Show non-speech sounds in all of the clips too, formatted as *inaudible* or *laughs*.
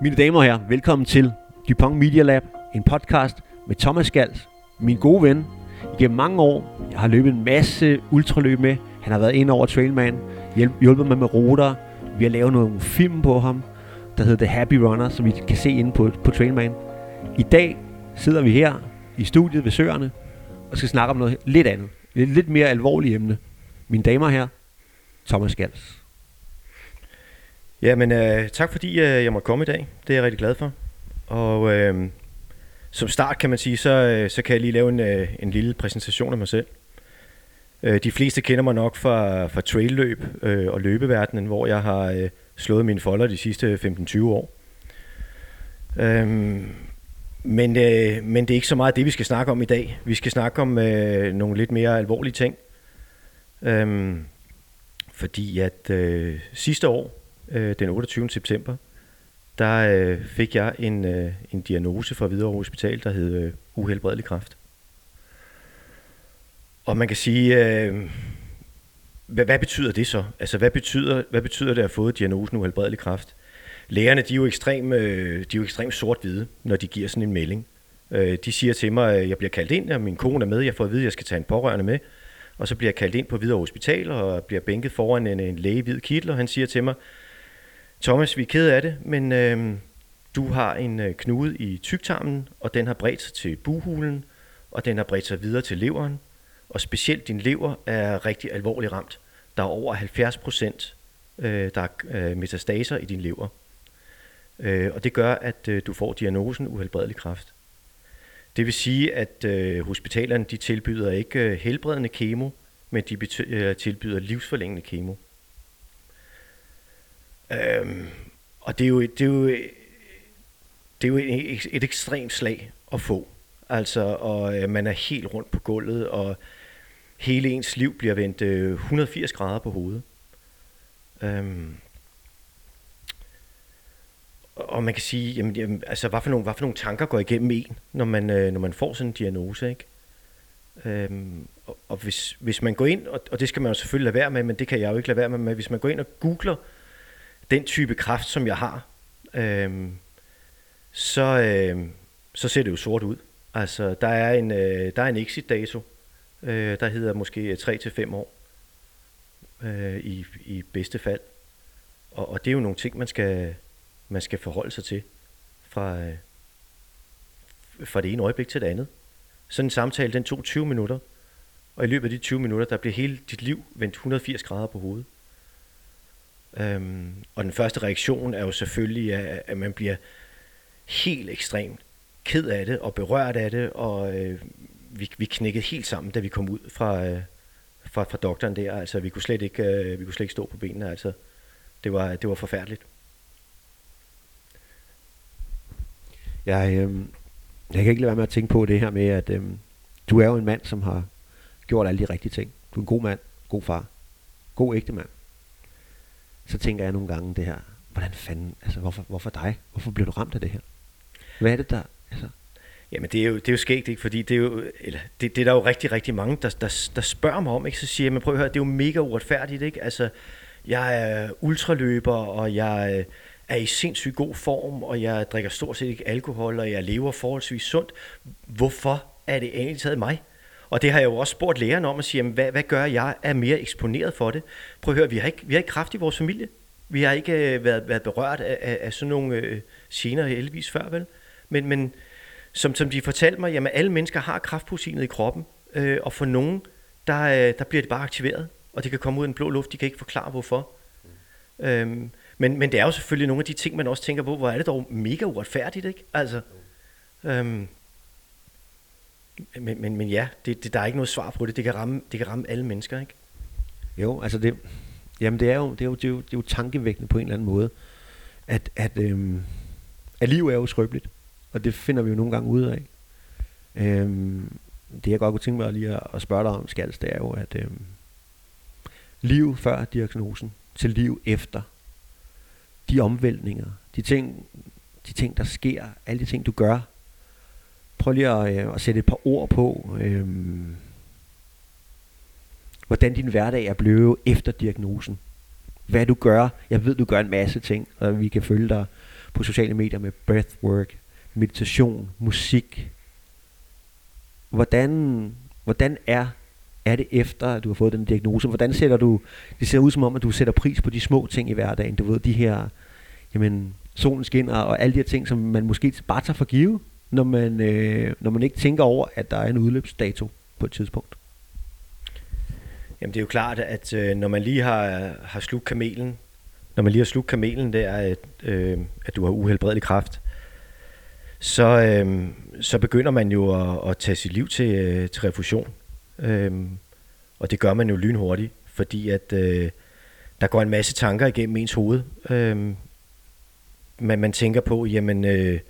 Mine damer og herrer, velkommen til Dupont Media Lab, en podcast med Thomas Skals, min gode ven. Igennem mange år, jeg har løbet en masse ultraløb med. Han har været ind over Trailman, hjælp, hjulpet mig med ruter. Vi har lavet nogle film på ham, der hedder The Happy Runner, som I kan se inde på, på Trailman. I dag sidder vi her i studiet ved Søerne og skal snakke om noget lidt andet. Et lidt mere alvorligt emne. Mine damer og herrer, Thomas Skals. Ja, men øh, tak fordi øh, jeg måtte komme i dag. Det er jeg rigtig glad for. Og øh, som start kan man sige, så, øh, så kan jeg lige lave en, øh, en lille præsentation af mig selv. Øh, de fleste kender mig nok fra, fra trailløb øh, og løbeverdenen, hvor jeg har øh, slået mine folder de sidste 15-20 år. Øh, men, øh, men det er ikke så meget det, vi skal snakke om i dag. Vi skal snakke om øh, nogle lidt mere alvorlige ting. Øh, fordi at øh, sidste år, øh, den 28. september, der øh, fik jeg en, øh, en diagnose fra Hvidovre Hospital, der hed øh, uhelbredelig kræft. Og man kan sige, øh, hvad, hvad betyder det så? Altså, hvad betyder, hvad betyder det at have fået diagnosen uhelbredelig kræft? Lægerne, de er jo ekstremt øh, de er jo ekstrem sort-hvide, når de giver sådan en melding. Øh, de siger til mig, at jeg bliver kaldt ind, og min kone er med, jeg får at vide, at jeg skal tage en pårørende med. Og så bliver jeg kaldt ind på Hvidovre Hospital, og bliver bænket foran en, en læge i hvid kittel, og han siger til mig, Thomas, vi er ked af det, men øh, du har en øh, knude i tyktarmen, og den har bredt sig til buhulen, og den har bredt sig videre til leveren. Og specielt din lever er rigtig alvorligt ramt. Der er over 70 procent, øh, der er øh, metastaser i din lever. Øh, og det gør, at øh, du får diagnosen uhelbredelig kræft. Det vil sige, at øh, hospitalerne de tilbyder ikke øh, helbredende kemo, men de bety- øh, tilbyder livsforlængende kemo. Øhm, og det er jo, det er jo, det er jo et, et ekstremt slag at få. Altså, og øh, man er helt rundt på gulvet, og hele ens liv bliver vendt øh, 180 grader på hovedet. Øhm, og man kan sige, jamen, jamen, altså, hvad for, nogle, hvad for nogle tanker går igennem en, når man, øh, når man får sådan en diagnose, ikke? Øhm, og, og hvis, hvis man går ind, og, og det skal man jo selvfølgelig lade være med, men det kan jeg jo ikke lade være med, men hvis man går ind og googler den type kraft, som jeg har, øh, så, øh, så ser det jo sort ud. Altså, der er en, øh, der er en exit-dato, øh, der hedder måske 3-5 år, øh, i, i bedste fald. Og, og det er jo nogle ting, man skal, man skal forholde sig til fra, øh, fra det ene øjeblik til det andet. Sådan en samtale, den tog 20 minutter, og i løbet af de 20 minutter, der bliver hele dit liv vendt 180 grader på hovedet. Øhm, og den første reaktion er jo selvfølgelig, at, at man bliver helt ekstremt ked af det og berørt af det, og øh, vi, vi knækkede helt sammen, da vi kom ud fra, øh, fra, fra doktoren der. Altså, vi kunne slet ikke, øh, vi kunne slet ikke stå på benene. Altså, det var, det var forfærdeligt. Jeg, øh, jeg kan ikke lade være med at tænke på det her med, at øh, du er jo en mand, som har gjort alle de rigtige ting. Du er en god mand, god far, god ægte mand. Så tænker jeg nogle gange det her, hvordan fanden, altså hvorfor, hvorfor dig? Hvorfor blev du ramt af det her? Hvad er det der, altså? Jamen det er jo, det er jo skægt, ikke? fordi det er jo, eller, det, det er der jo rigtig, rigtig mange, der, der, der spørger mig om, ikke? så siger jeg, men prøv at høre, det er jo mega uretfærdigt, ikke? Altså, jeg er ultraløber, og jeg øh, er i sindssygt god form, og jeg drikker stort set ikke alkohol, og jeg lever forholdsvis sundt. Hvorfor er det egentlig taget mig? Og det har jeg jo også spurgt lægerne om at sige, jamen, hvad, hvad gør jeg er mere eksponeret for det? Prøv at høre, vi har ikke, vi har ikke kraft i vores familie. Vi har ikke øh, været, været berørt af, af, af sådan nogle øh, gener heldigvis før, vel? Men, men som, som de fortalte mig, jamen alle mennesker har kraftproteinet i kroppen, øh, og for nogen, der, øh, der bliver det bare aktiveret, og det kan komme ud i den blå luft, de kan ikke forklare hvorfor. Mm. Øhm, men, men det er jo selvfølgelig nogle af de ting, man også tænker på, hvor er det dog mega uretfærdigt, ikke? Altså, øhm, men, men, men ja, det, det, der er ikke noget svar på det. Det kan ramme, det kan ramme alle mennesker, ikke? Jo, altså det, jamen det er jo, det er jo, det er jo, det er jo tankevækkende på en eller anden måde, at, at, øhm, at liv er jo skrøbeligt, og det finder vi jo nogle gange ud af. Øhm, det jeg godt kunne tænke mig lige at, at spørge dig om, Skals, det er jo, at øhm, liv før diagnosen til liv efter, de omvæltninger, de ting, de ting, der sker, alle de ting, du gør, prøv lige at, øh, at sætte et par ord på, øh, hvordan din hverdag er blevet efter diagnosen. Hvad du gør. Jeg ved, du gør en masse ting, og vi kan følge dig på sociale medier med breathwork, meditation, musik. Hvordan, hvordan er, er det efter, at du har fået den diagnose? Hvordan sætter du, det ser ud som om, at du sætter pris på de små ting i hverdagen. Du ved, de her, jamen, solen skinner og alle de her ting, som man måske bare tager for givet når man, øh, når man ikke tænker over, at der er en udløbsdato på et tidspunkt. Jamen det er jo klart, at øh, når man lige har, har slugt kamelen, når man lige har slugt kamelen der, at, øh, at du har uhelbredelig kraft, så, øh, så begynder man jo at, at tage sit liv til, øh, til refusion. Øh, og det gør man jo lynhurtigt, fordi at øh, der går en masse tanker igennem ens hoved. Øh, man, man tænker på, jamen, øh,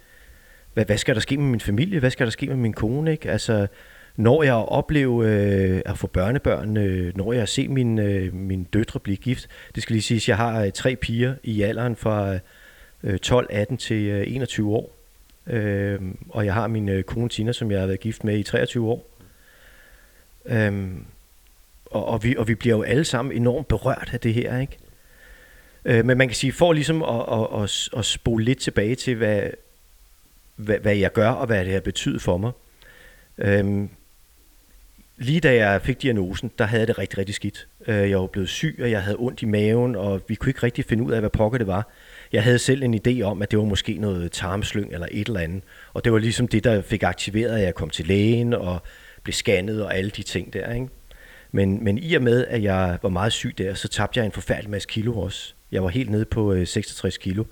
hvad, hvad skal der ske med min familie? Hvad skal der ske med min kone? Ikke? Altså, når jeg oplever øh, at få børnebørn, øh, når jeg ser min, øh, min døtre blive gift. Det skal lige siges, jeg har øh, tre piger i alderen fra øh, 12, 18 til øh, 21 år. Øh, og jeg har min øh, kone Tina, som jeg har været gift med i 23 år. Øh, og, og, vi, og vi bliver jo alle sammen enormt berørt af det her, ikke? Øh, men man kan sige, for ligesom at, at, at, at spole lidt tilbage til, hvad, hvad, hvad jeg gør, og hvad det har betydet for mig. Øhm, lige da jeg fik diagnosen, der havde jeg det rigtig, rigtig skidt. Øh, jeg var blevet syg, og jeg havde ondt i maven, og vi kunne ikke rigtig finde ud af, hvad pokker det var. Jeg havde selv en idé om, at det var måske noget tarmslyng eller et eller andet. Og det var ligesom det, der fik aktiveret, at jeg kom til lægen og blev scannet og alle de ting der. Ikke? Men, men i og med, at jeg var meget syg der, så tabte jeg en forfærdelig masse kilo også. Jeg var helt nede på øh, 66 kilo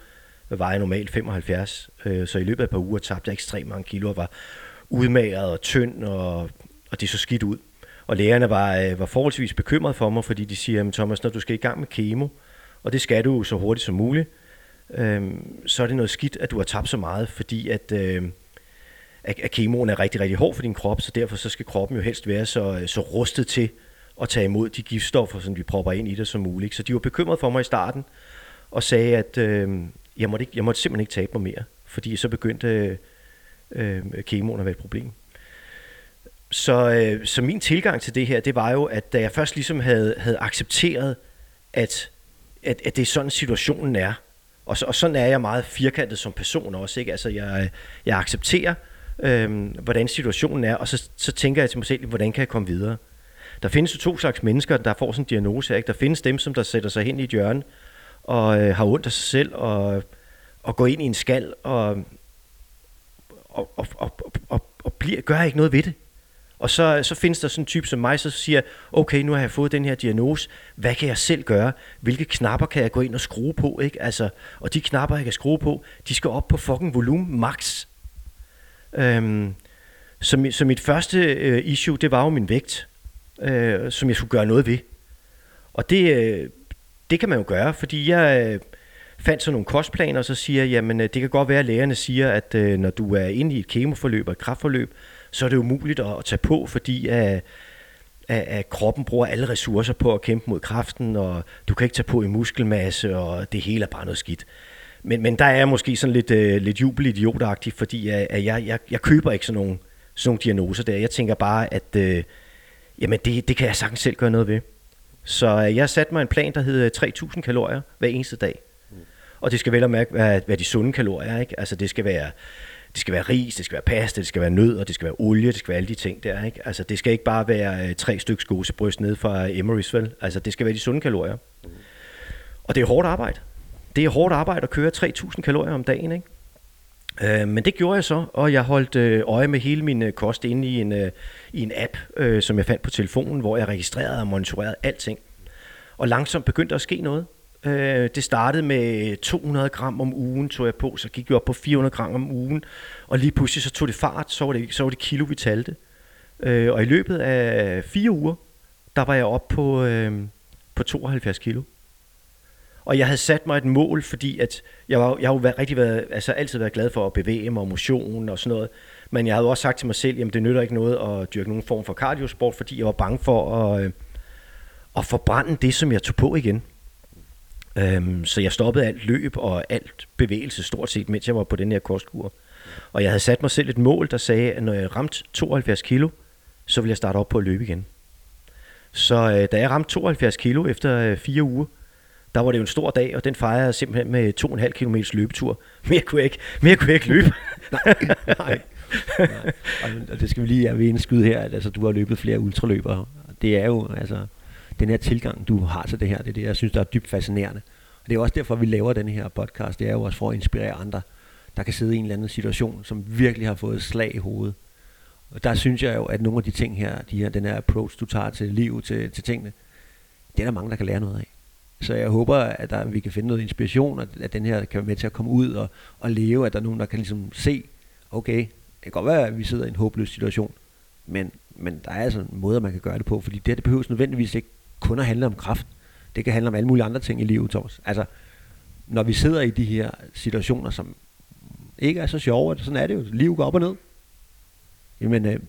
vejer normalt 75. Øh, så i løbet af et par uger tabte jeg ekstremt mange kilo og var udmagret og tynd, og, og det så skidt ud. Og lægerne var, øh, var forholdsvis bekymrede for mig, fordi de siger, at Thomas, når du skal i gang med kemo, og det skal du så hurtigt som muligt, øh, så er det noget skidt, at du har tabt så meget, fordi at, øh, at kemoen er rigtig, rigtig hård for din krop, så derfor så skal kroppen jo helst være så, øh, så rustet til at tage imod de giftstoffer, som vi propper ind i det som muligt. Så de var bekymrede for mig i starten, og sagde, at øh, jeg, måtte ikke, jeg måtte simpelthen ikke tabe mig mere, fordi så begyndte øh, øh, kemoen at være et problem. Så, øh, så min tilgang til det her, det var jo, at da jeg først ligesom havde, havde accepteret, at, at, at det er sådan situationen er, og, så, og sådan er jeg meget firkantet som person også, ikke? Altså jeg, jeg accepterer, øh, hvordan situationen er, og så, så tænker jeg til mig selv, hvordan kan jeg komme videre? Der findes jo to slags mennesker, der får sådan en diagnose. Ikke? Der findes dem, som der sætter sig hen i et hjørne og øh, har ondt af sig selv og, og går ind i en skal og, og, og, og, og, og bliver, gør ikke noget ved det. Og så, så findes der sådan en type som mig, så siger, okay, nu har jeg fået den her diagnose, hvad kan jeg selv gøre? Hvilke knapper kan jeg gå ind og skrue på? Ikke? Altså, og de knapper, jeg kan skrue på, de skal op på fucking volumen max. Øhm, så, så mit første øh, issue, det var jo min vægt øh, som jeg skulle gøre noget ved. Og det, øh, det kan man jo gøre, fordi jeg øh, fandt så nogle kostplaner, og så siger jeg, jamen øh, det kan godt være, at lægerne siger, at øh, når du er inde i et kemoforløb og et kraftforløb, så er det umuligt at, at tage på, fordi at, at, at kroppen bruger alle ressourcer på at kæmpe mod kraften, og du kan ikke tage på i muskelmasse, og det hele er bare noget skidt. Men, men der er jeg måske sådan lidt, øh, lidt jubelidiotagtig, fordi at, at jeg, jeg, jeg køber ikke sådan nogle, sådan nogle diagnoser der. Jeg tænker bare, at øh, Jamen, det, det kan jeg sagtens selv gøre noget ved. Så øh, jeg satte mig en plan, der hedder 3.000 kalorier hver eneste dag. Og det skal vel og mærke være, være de sunde kalorier, ikke? Altså, det skal være det skal være ris, det skal være pasta, det skal være nød, og det skal være olie, det skal være alle de ting der, ikke? Altså, det skal ikke bare være øh, tre stykker skosebryst ned fra Emery's, vel? Altså, det skal være de sunde kalorier. Og det er hårdt arbejde. Det er hårdt arbejde at køre 3.000 kalorier om dagen, ikke? Øh, men det gjorde jeg så, og jeg holdt øh, øje med hele min øh, kost inde i en, øh, i en app, øh, som jeg fandt på telefonen, hvor jeg registrerede og monitorerede alting. Og langsomt begyndte der at ske noget. Øh, det startede med 200 gram om ugen, tog jeg på, så gik jeg op på 400 gram om ugen, og lige pludselig så tog det fart, så var det, så var det kilo, vi talte. Øh, og i løbet af fire uger, der var jeg op på, øh, på 72 kilo. Og jeg havde sat mig et mål, fordi at jeg, var, jeg har jo været, rigtig været, altså altid været glad for at bevæge mig og motion og sådan noget. Men jeg havde også sagt til mig selv, at det nytter ikke noget at dyrke nogen form for kardiosport, fordi jeg var bange for at, øh, at forbrænde det, som jeg tog på igen. Øhm, så jeg stoppede alt løb og alt bevægelse stort set, mens jeg var på den her kostkur. Og jeg havde sat mig selv et mål, der sagde, at når jeg ramte 72 kilo, så ville jeg starte op på at løbe igen. Så øh, da jeg ramte 72 kilo efter øh, fire uger, der var det jo en stor dag, og den fejrede jeg simpelthen med 2,5 km løbetur. Mere kunne jeg ikke, mere kunne jeg ikke løbe. *laughs* nej, nej. nej. Og det skal vi lige have ved skyde her, at altså, du har løbet flere ultraløbere. Det er jo altså, den her tilgang, du har til det her, det er det, jeg synes, der er dybt fascinerende. Og det er også derfor, vi laver den her podcast. Det er jo også for at inspirere andre, der kan sidde i en eller anden situation, som virkelig har fået slag i hovedet. Og der synes jeg jo, at nogle af de ting her, de her den her approach, du tager til liv, til, til tingene, det er der mange, der kan lære noget af. Så jeg håber, at der, vi kan finde noget inspiration, og at den her kan være med til at komme ud og, og leve, at der er nogen, der kan ligesom se, okay, det kan godt være, at vi sidder i en håbløs situation, men, men der er altså en måde, man kan gøre det på, fordi det, det behøves nødvendigvis ikke kun at handle om kraft. Det kan handle om alle mulige andre ting i livet, Thomas. Altså, når vi sidder i de her situationer, som ikke er så sjove, sådan er det jo, livet går op og ned, jamen, øh,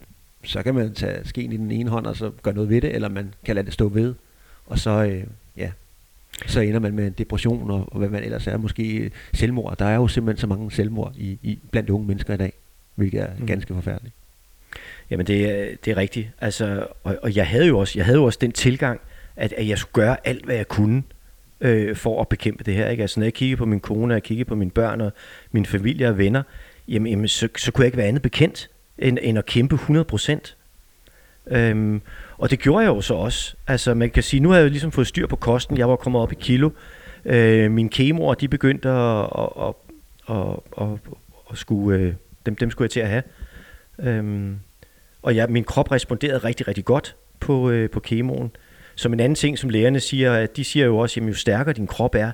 så kan man tage skeen i den ene hånd, og så gøre noget ved det, eller man kan lade det stå ved, og så, øh, så ender man med en depression, og, og hvad man ellers er, måske selvmord. Der er jo simpelthen så mange selvmord i, i blandt unge mennesker i dag, hvilket er mm. ganske forfærdeligt. Jamen det, det er rigtigt. Altså, og, og jeg havde jo også, jeg havde jo også den tilgang, at, at jeg skulle gøre alt, hvad jeg kunne øh, for at bekæmpe det her. Ikke? Altså når jeg kiggede på min kone, og jeg kiggede på mine børn og min familie og venner, jamen, jamen så, så kunne jeg ikke være andet bekendt, end, end at kæmpe 100 procent. Øhm, og det gjorde jeg jo så også. Altså man kan sige, nu har jeg jo ligesom fået styr på kosten. Jeg var kommet op i kilo. Øh, mine kemoer, de begyndte at, at, at, at, at, at skulle, øh, dem, dem skulle jeg til at have. Øhm, og ja, min krop responderede rigtig, rigtig godt på, øh, på kemoen. Som en anden ting, som lægerne siger, at de siger jo også, at jo stærkere din krop er,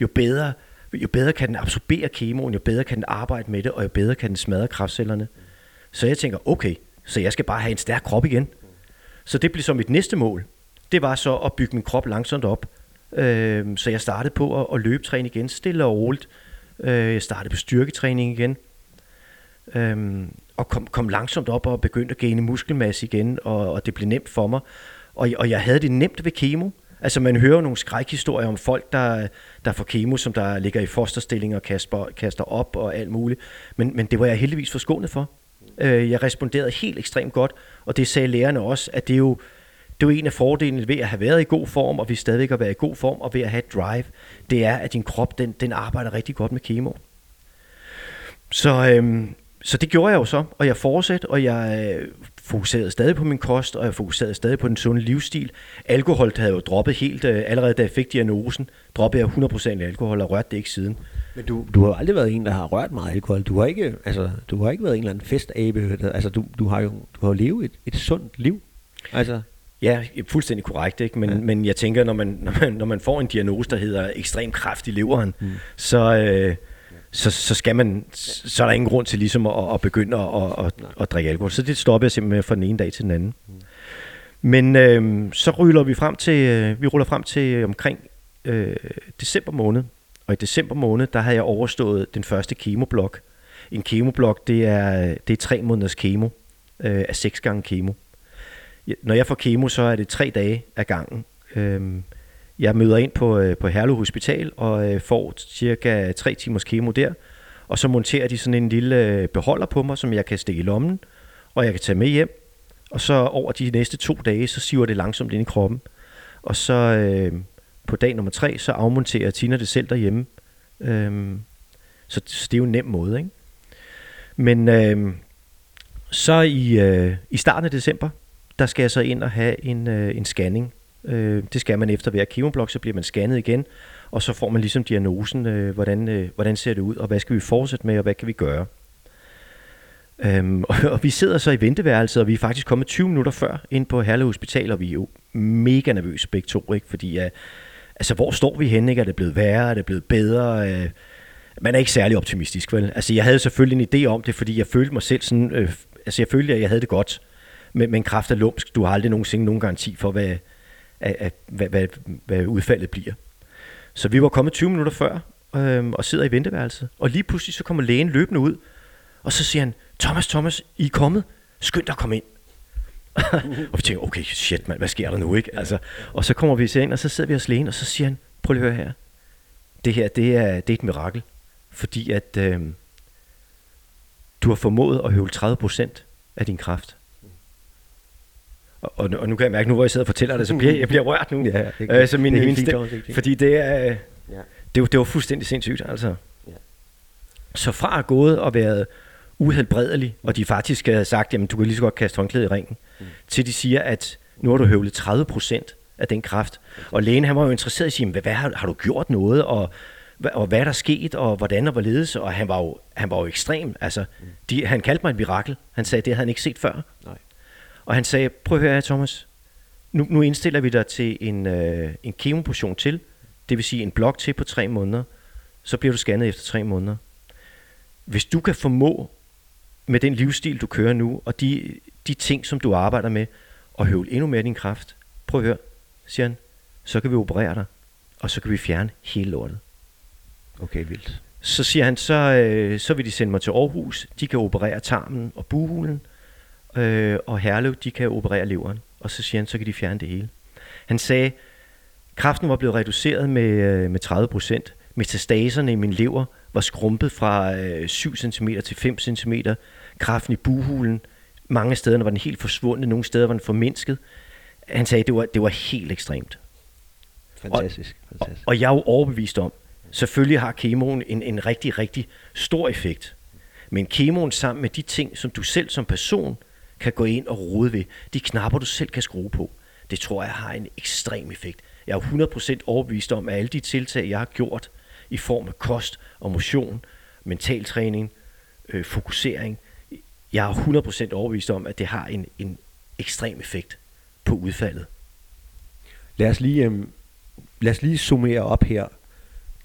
jo bedre, jo bedre kan den absorbere kemoen, jo bedre kan den arbejde med det, og jo bedre kan den smadre kraftcellerne. Så jeg tænker, okay, så jeg skal bare have en stærk krop igen. Så det blev så mit næste mål. Det var så at bygge min krop langsomt op. Øh, så jeg startede på at, at løbetræne igen, stille og roligt. Øh, jeg startede på styrketræning igen. Øh, og kom, kom langsomt op og begyndte at gene muskelmasse igen, og, og det blev nemt for mig. Og, og jeg havde det nemt ved kemo. Altså man hører nogle skrækhistorier om folk, der, der får kemo, som der ligger i fosterstilling og kaster, kaster op og alt muligt. Men, men det var jeg heldigvis forskånet for. Øh, jeg responderede helt ekstremt godt, og det sagde lærerne også, at det er jo, det er jo en af fordelene ved at have været i god form, og vi stadigvæk at være i god form, og ved at have et drive, det er, at din krop, den, den arbejder rigtig godt med kemo. Så, øhm, så det gjorde jeg jo så, og jeg fortsatte, og jeg øh, fokuserede stadig på min kost, og jeg fokuserede stadig på den sunde livsstil. Alkohol havde jeg jo droppet helt, øh, allerede da jeg fik diagnosen, droppede jeg 100% alkohol og rørte det ikke siden. Men du, du har aldrig været en, der har rørt meget alkohol. Du har ikke, altså, du har ikke været en eller anden festabe. Altså, du, du har jo du har levet et, et sundt liv. Altså. Ja, fuldstændig korrekt, ikke? Men, ja. men jeg tænker, når man, når, man, når man får en diagnose, der hedder ekstrem kraft i leveren, mm. så, øh, så, så, skal man, så er der ingen grund til ligesom at, at begynde at, at, at drikke alkohol. Så det stopper jeg simpelthen fra den ene dag til den anden. Mm. Men øh, så ruller vi frem til, øh, vi ruller frem til omkring øh, december måned, og i december måned, der havde jeg overstået den første kemoblok. En kemoblok, det er, det er tre måneders kemo øh, af seks gange kemo. Når jeg får kemo, så er det tre dage af gangen. Øh, jeg møder ind på, øh, på Herlev Hospital og øh, får cirka tre timers kemo der. Og så monterer de sådan en lille øh, beholder på mig, som jeg kan stikke i lommen, og jeg kan tage med hjem. Og så over de næste to dage, så siver det langsomt ind i kroppen. Og så, øh, på dag nummer tre, så afmonterer Tina det selv derhjemme. Øhm, så, så det er jo en nem måde, ikke? Men øhm, så i, øh, i starten af december, der skal jeg så ind og have en, øh, en scanning. Øh, det skal man efter hver kemoblok, så bliver man scannet igen, og så får man ligesom diagnosen, øh, hvordan, øh, hvordan ser det ud, og hvad skal vi fortsætte med, og hvad kan vi gøre. Øhm, *laughs* og, og vi sidder så i venteværelset, og vi er faktisk kommet 20 minutter før ind på Herlev Hospital, og vi er jo mega nervøse begge to, ikke? fordi uh, altså, hvor står vi henne? Ikke? Er det blevet værre? Er det blevet bedre? Øh, man er ikke særlig optimistisk, vel? Altså, jeg havde selvfølgelig en idé om det, fordi jeg følte mig selv sådan... Øh, altså, jeg følte, at jeg havde det godt men, men kraft er lumsk. Du har aldrig nogensinde nogen garanti for, hvad, at, at, hvad, hvad, hvad udfaldet bliver. Så vi var kommet 20 minutter før, øh, og sidder i venteværelset. Og lige pludselig så kommer lægen løbende ud, og så siger han, Thomas, Thomas, I er kommet. Skynd dig at komme ind. *laughs* og vi tænker, okay, shit mand, hvad sker der nu, ikke? Altså, og så kommer vi ind, og så sidder vi hos lægen, og så siger han, prøv lige at høre her. Det her, det er, det er et mirakel. Fordi at øh, du har formået at høvle 30% af din kraft. Og, og, og nu kan jeg mærke, nu hvor jeg sidder og fortæller det, så bliver jeg bliver rørt nu. *laughs* Ja, det, Øh, så min, det er min stem- fordi det er, Ja. det, var, det var fuldstændig sindssygt, altså. Ja. Så fra at gået og været uhelbredelig, og de faktisk havde sagt, jamen du kan lige så godt kaste håndklædet i ringen, mm. til de siger, at nu har du høvlet 30 procent af den kraft. Og lægen han var jo interesseret i at sige, hvad, hvad har, har du gjort noget, og, hvad- og hvad er der sket, og hvordan og hvorledes, og han var jo, han var jo ekstrem. Altså, de, han kaldte mig et mirakel. Han sagde, det havde han ikke set før. Nej. Og han sagde, prøv at høre her, Thomas. Nu, nu indstiller vi dig til en, øh, en kemoportion til. Det vil sige en blok til på tre måneder. Så bliver du scannet efter tre måneder. Hvis du kan formå med den livsstil, du kører nu, og de, de ting, som du arbejder med, at høvle endnu mere din kraft. Prøv at høre, siger han. Så kan vi operere dig, og så kan vi fjerne hele lortet. Okay, vildt. Så siger han, så, øh, så vil de sende mig til Aarhus. De kan operere tarmen og buhulen. Øh, og Herlev, de kan operere leveren. Og så siger han, så kan de fjerne det hele. Han sagde, kraften var blevet reduceret med, øh, med 30 procent. Metastaserne i min lever var skrumpet fra øh, 7 cm til 5 cm. Kraften i buhulen, mange steder var den helt forsvundet, nogle steder var den formindsket. Han sagde, det var, det var helt ekstremt. Fantastisk. Og, fantastisk. og jeg er jo overbevist om, selvfølgelig har kemoen en, en rigtig, rigtig stor effekt. Men kemoen sammen med de ting, som du selv som person kan gå ind og rode ved, de knapper, du selv kan skrue på, det tror jeg har en ekstrem effekt. Jeg er 100% overbevist om, at alle de tiltag, jeg har gjort i form af kost og motion, mentaltræning, øh, fokusering, jeg er 100% overbevist om, at det har en, en ekstrem effekt på udfaldet. Lad os lige, øh, lad os lige summere op her.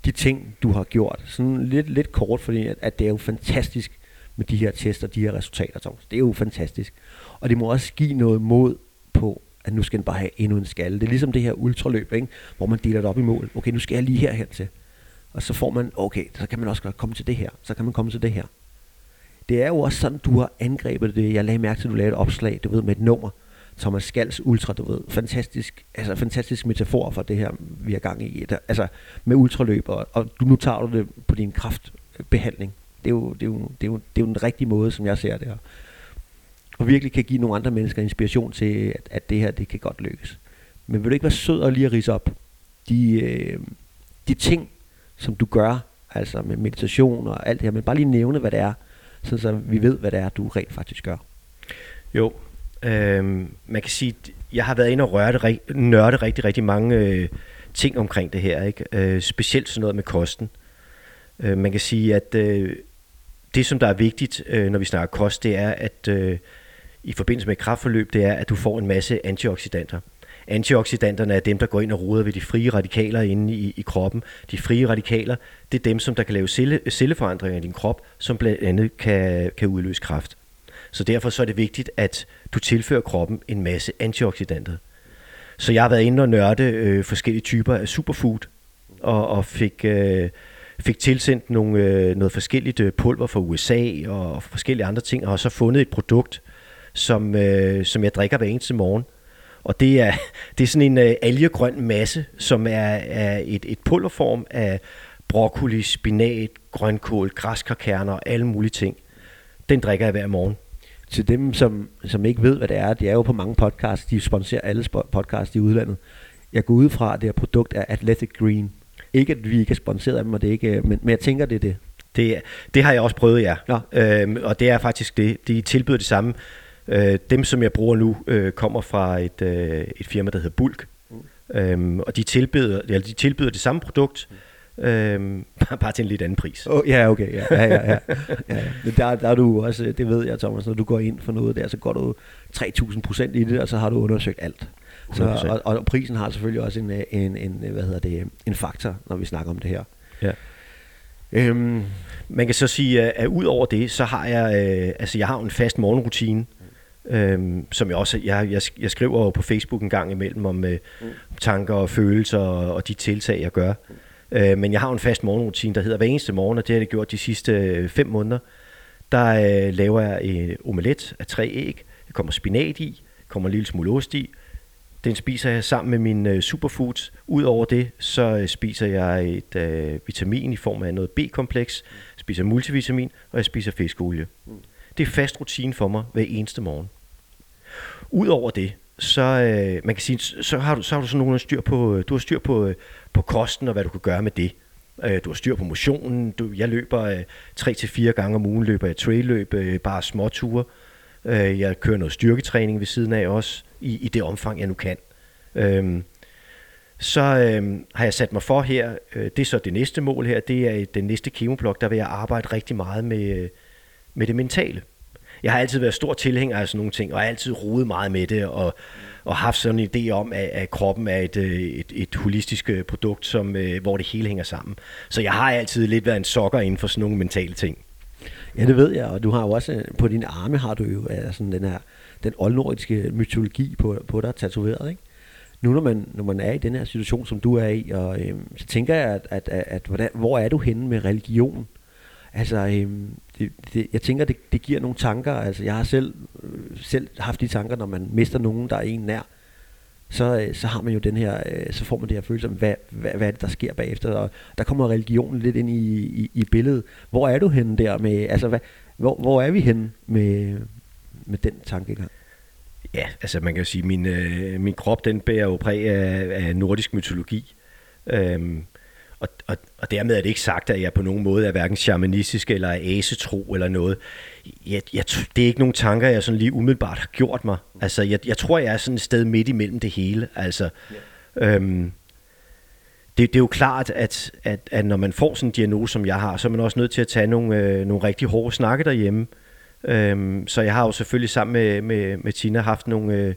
De ting, du har gjort. Sådan lidt, lidt kort, fordi at, at det er jo fantastisk med de her tester, de her resultater, Thomas. Det er jo fantastisk. Og det må også give noget mod på, at nu skal den bare have endnu en skalle. Det er ligesom det her ultraløb, ikke? hvor man deler det op i mål. Okay, nu skal jeg lige herhen til. Og så får man, okay, så kan man også godt komme til det her. Så kan man komme til det her. Det er jo også sådan, du har angrebet det. Jeg lagde mærke til, at du lavede et opslag, du ved, med et nummer. Thomas Skals Ultra, du ved. Fantastisk, altså fantastisk metafor for det her, vi har gang i. Der, altså med ultraløb, og, og du, nu tager du det på din kraftbehandling. Det er, jo, det, er jo, det, er jo, det er jo den rigtige måde, som jeg ser det her. Og virkelig kan give nogle andre mennesker inspiration til, at, at det her, det kan godt lykkes. Men vil du ikke være sød og lige at rise op de, øh, de ting, som du gør, altså med meditation og alt det her, men bare lige nævne, hvad det er, sådan så vi ved, hvad det er, du rent faktisk gør. Jo, øh, man kan sige, jeg har været inde og røre nørde rigtig, rigtig mange øh, ting omkring det her. Ikke? Øh, specielt sådan noget med kosten. Øh, man kan sige, at øh, det, som der er vigtigt, øh, når vi snakker kost, det er, at øh, i forbindelse med et kraftforløb, det er, at du får en masse antioxidanter. Antioxidanterne er dem, der går ind og roder ved de frie radikaler inde i, i kroppen. De frie radikaler, det er dem, som der kan lave celle, celleforandringer i din krop, som blandt andet kan, kan udløse kræft. Så derfor så er det vigtigt, at du tilfører kroppen en masse antioxidanter. Så jeg har været inde og nørde øh, forskellige typer af superfood, og, og fik, øh, fik tilsendt nogle, øh, noget forskelligt øh, pulver fra USA og forskellige andre ting, og har så fundet et produkt, som, øh, som jeg drikker hver eneste morgen. Og det er, *laughs* det er sådan en øh, algegrøn masse, som er, er et, et pulverform af broccoli, spinat, grønkål, græskarkerner og alle mulige ting. Den drikker jeg hver morgen. Til dem, som, som ikke ved, hvad det er, de er jo på mange podcasts, de sponsorer alle podcasts i udlandet. Jeg går ud fra, at det her produkt er Athletic Green. Ikke, at vi ikke er sponsoreret af dem, og det ikke, men, men jeg tænker, det er det. Det, det har jeg også prøvet, ja. Nå. Øhm, og det er faktisk det. De tilbyder det samme. Øh, dem, som jeg bruger nu, øh, kommer fra et, øh, et firma, der hedder Bulk. Mm. Øhm, og de tilbyder, eller de tilbyder det samme produkt, øhm, *laughs* bare bare til en lidt anden pris. Oh, ja, okay. Ja, ja, ja, ja. ja, ja. Men der, der er du også, det ved jeg, Thomas, når du går ind for noget der, så går du 3000 procent i det, og så har du undersøgt alt. Så, 100%. og, og, prisen har selvfølgelig også en, en, en, hvad hedder det, en faktor, når vi snakker om det her. Ja. Øhm, Man kan så sige, at, at ud over det, så har jeg, øh, altså jeg har en fast morgenrutine, øhm, som jeg også, jeg, jeg, jeg skriver jo på Facebook en gang imellem om øh, tanker og følelser og, og de tiltag, jeg gør. Øh, men jeg har en fast morgenrutine, der hedder hver eneste morgen, og det har jeg gjort de sidste øh, fem måneder. Der øh, laver jeg en omelet af tre æg, der kommer spinat i, kommer en lille smule ost i, den spiser jeg sammen med mine øh, superfoods. Udover det, så øh, spiser jeg et øh, vitamin i form af noget B-kompleks, spiser multivitamin, og jeg spiser fiskeolie. Det er fast rutine for mig hver eneste morgen. Udover det, så øh, man kan sige, så har du så har du sådan nogle styr på øh, du har styr på øh, på kosten og hvad du kan gøre med det. Øh, du har styr på motionen. Du, jeg løber øh, 3 til fire gange om ugen løber jeg trailløb, øh, bare små ture. Øh, jeg kører noget styrketræning ved siden af også i, i det omfang jeg nu kan. Øh, så øh, har jeg sat mig for her, øh, det er så det næste mål her, det er den næste kemoblok, der vil jeg arbejde rigtig meget med, øh, med det mentale. Jeg har altid været stor tilhænger af sådan nogle ting, og har altid rodet meget med det, og, og haft sådan en idé om, at, at kroppen er et, øh, et, et holistisk øh, produkt, som, øh, hvor det hele hænger sammen. Så jeg har altid lidt været en sokker inden for sådan nogle mentale ting. Ja, det ved jeg, og du har jo også, på dine arme har du jo sådan den her, den oldnordiske mytologi på, på dig tatoveret, ikke? nu når man, når man er i den her situation, som du er i, og, øhm, så tænker jeg, at, at, at, at hvordan, hvor er du henne med religion? Altså, øhm, det, det, jeg tænker, det, det giver nogle tanker. Altså, jeg har selv, øh, selv haft de tanker, når man mister nogen, der er en nær. Så, øh, så har man jo den her, øh, så får man det her følelse om, hvad, hvad, hvad er det, der sker bagefter? Og der kommer religionen lidt ind i, i, i billedet. Hvor er du henne der med, altså, hvad, hvor, hvor er vi henne med, med den tankegang? Ja, altså man kan jo sige, min, øh, min krop den bærer jo præg af, af nordisk mytologi. Øhm, og, og, og dermed er det ikke sagt, at jeg på nogen måde er hverken shamanistisk eller asetro eller noget. Jeg, jeg, det er ikke nogen tanker, jeg sådan lige umiddelbart har gjort mig. Altså, jeg, jeg tror, jeg er sådan et sted midt imellem det hele. Altså, ja. øhm, det, det er jo klart, at, at, at når man får sådan en diagnose, som jeg har, så er man også nødt til at tage nogle, øh, nogle rigtig hårde snakke derhjemme. Øhm, så jeg har jo selvfølgelig sammen med, med, med Tina haft nogle, øh,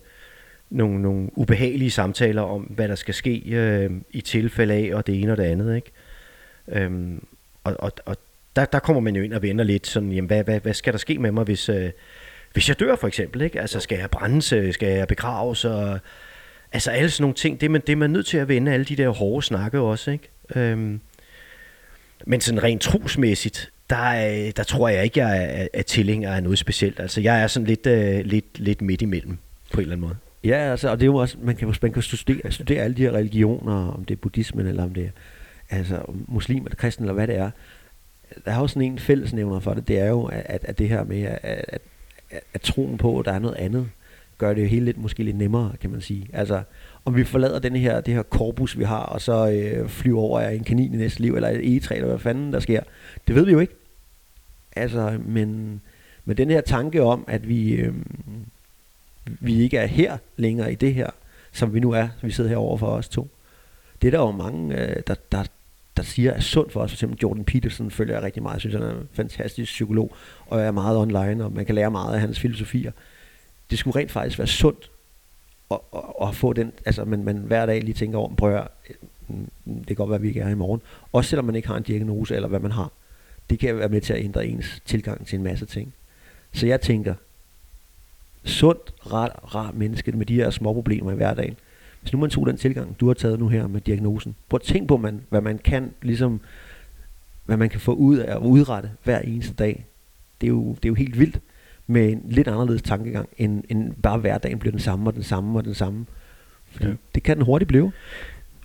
nogle, nogle ubehagelige samtaler om, hvad der skal ske øh, i tilfælde af, og det ene og det andet. Ikke? Øhm, og og, og der, der kommer man jo ind og vender lidt sådan, jamen, hvad, hvad, hvad skal der ske med mig, hvis, øh, hvis jeg dør for eksempel? Ikke? Altså, skal jeg brændes? Øh, skal jeg begraves? Og, altså alle sådan nogle ting, det er, man, det er man nødt til at vende alle de der hårde snakke også. Ikke? Øhm, men sådan rent trosmæssigt, der, øh, der tror jeg ikke, jeg er, er tilhænger af noget specielt. Altså, jeg er sådan lidt, øh, lidt, lidt midt imellem, på en eller anden måde. Ja, altså, og det er jo også, man kan, man kan studere, studere alle de her religioner, om det er buddhismen, eller om det er altså, muslim eller kristen, eller hvad det er. Der er jo sådan en fællesnævner for det, det er jo, at, at det her med, at, at, at, at troen på, at der er noget andet, gør det jo hele lidt, måske lidt nemmere, kan man sige. Altså, om vi forlader den her, det her korpus, vi har, og så øh, flyver over af en kanin i næste liv, eller et egetræ, eller hvad fanden der sker. Det ved vi jo ikke. Altså, men, men den her tanke om, at vi, øh, vi ikke er her længere i det her, som vi nu er, vi sidder her over for os to. Det er der jo mange, øh, der, der, der siger er sundt for os. For eksempel Jordan Peterson følger jeg rigtig meget. Jeg synes, han er en fantastisk psykolog, og er meget online, og man kan lære meget af hans filosofier. Det skulle rent faktisk være sundt at, at, at få den, altså man, man hver dag lige tænker over, prøv at, mm, det kan godt være, at vi ikke er i morgen. Også selvom man ikke har en diagnose, eller hvad man har. Det kan være med til at ændre ens tilgang til en masse ting. Så jeg tænker, sundt, rart, rart menneske med de her små problemer i hverdagen. Hvis nu man tog den tilgang, du har taget nu her med diagnosen, prøv at tænke på, man, hvad man kan, ligesom, hvad man kan få ud af at udrette hver eneste dag. Det er jo, det er jo helt vildt med en lidt anderledes tankegang, end, end bare hverdagen bliver den samme og den samme og den samme. Fordi ja. det kan den hurtigt blive.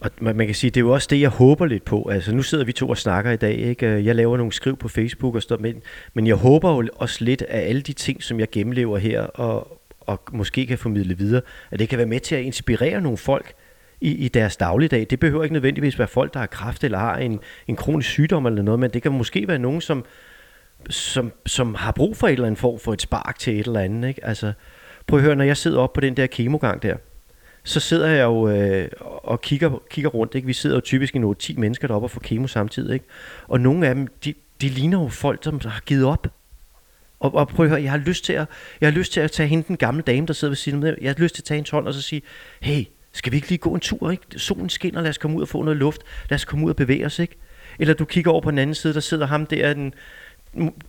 Og man, man kan sige, det er jo også det, jeg håber lidt på. Altså, nu sidder vi to og snakker i dag. Ikke? Øh, jeg laver nogle skriv på Facebook og står med, men jeg håber jo også lidt, at alle de ting, som jeg gennemlever her, og, og måske kan formidle videre, at det kan være med til at inspirere nogle folk i, i deres dagligdag. Det behøver ikke nødvendigvis være folk, der har kræft eller har en, en kronisk sygdom eller noget, men det kan måske være nogen, som, som, som har brug for et eller andet form for et spark til et eller andet. Ikke? Altså, prøv at høre, når jeg sidder op på den der kemogang der, så sidder jeg jo øh, og kigger, kigger rundt. Ikke? Vi sidder jo typisk i nogle 10 mennesker deroppe og får kemo samtidig. Ikke? Og nogle af dem, de, de ligner jo folk, som har givet op. Og, og prøv at høre, jeg har lyst til at, jeg har lyst til at tage hende, den gamle dame, der sidder ved siden af Jeg har lyst til at tage en hånd og så sige, hey, skal vi ikke lige gå en tur? Ikke? Solen skinner, lad os komme ud og få noget luft. Lad os komme ud og bevæge os. Ikke? Eller du kigger over på den anden side, der sidder ham der, den,